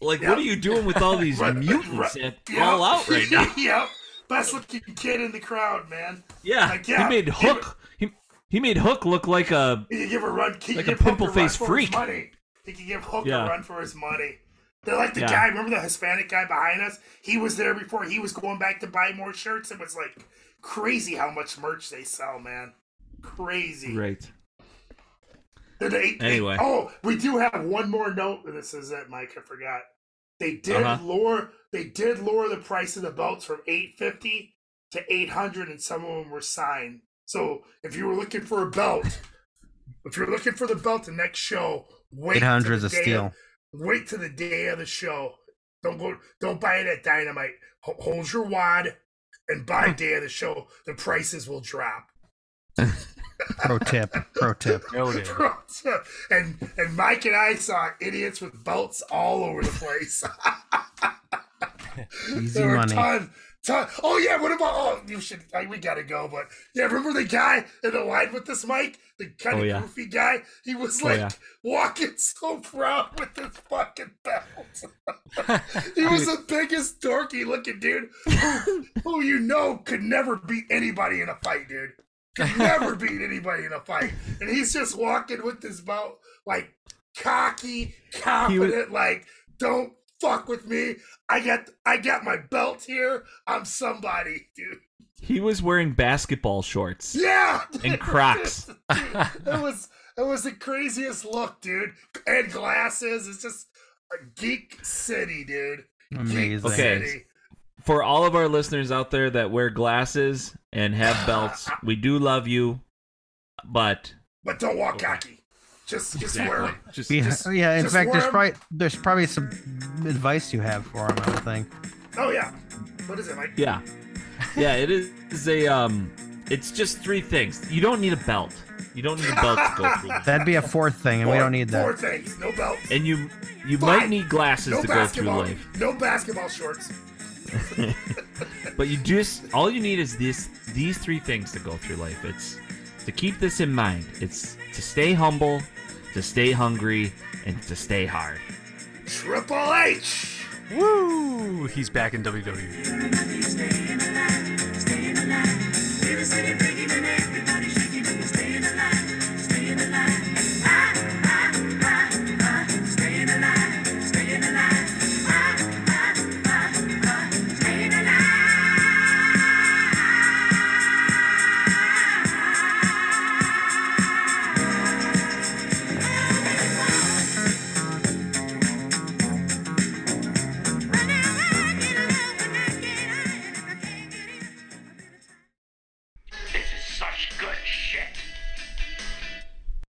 Like, Yep. what are you doing with all these Right, mutants right, at yep. all out right now? yep, best looking kid in the crowd, man. Yeah, Like, yeah, he made Hook. He he made Hook look like a He give a run. He Like a pimple face freak. Money. He can give Hook Yeah. a run for his money. They're like the Yeah. guy. Remember the Hispanic guy behind us? He was there before. He was going back to buy more shirts. It was like crazy how much merch they sell, man. Crazy. right. They- they- Anyway. oh, we do have one more note. and This is it, Mike. I forgot. They did Uh-huh. lower. They did lower the price of the belts from eight fifty to eight hundred, and some of them were signed. So if you were looking for a belt, if you're looking for the belt the next show, wait. till 800 's the a steal. of- wait to the day of the show. Don't go. Don't buy it at Dynamite. Ho- hold your wad and buy day of the show. The prices will drop. Pro tip. Pro tip. Noted. and and Mike and I saw idiots with belts all over the place. Easy there money. ton, ton. Oh yeah, what about? Oh, you should. I, we gotta go, but yeah, remember the guy in the line with this Mike, the kind Oh, of yeah. goofy guy. He was Oh, like yeah. walking so proud with his fucking belt. he was the biggest dorky looking dude who, who you know could never beat anybody in a fight, dude. Could never beat anybody in a fight, and he's just walking with his belt like cocky, confident, like don't fuck with me. I got I got my belt here. I'm somebody, dude. He was wearing basketball shorts. Yeah, And Crocs. it was it was the craziest look, dude. And glasses. It's just a geek city, dude. Amazing. Okay. City. For all of our listeners out there that wear glasses and have belts, we do love you, but But don't walk cocky. Just just wear Exactly. them. Just, Yeah, just yeah. In just fact, there's probably there's probably some advice you have for him. I would think. Oh yeah. What is it, Mike? yeah, yeah. It is is a um. It's just three things. You don't need a belt. You don't need a belt to go through. That'd be a fourth thing, and we don't need that. Four that. things. No belts. And you you Fine. might need glasses no to go through life. No basketball shorts. But you just all you need is this these three things to go through life. It's to keep this in mind. It's to stay humble, to stay hungry, and to stay hard. Triple H. Woo! He's back in. WWE.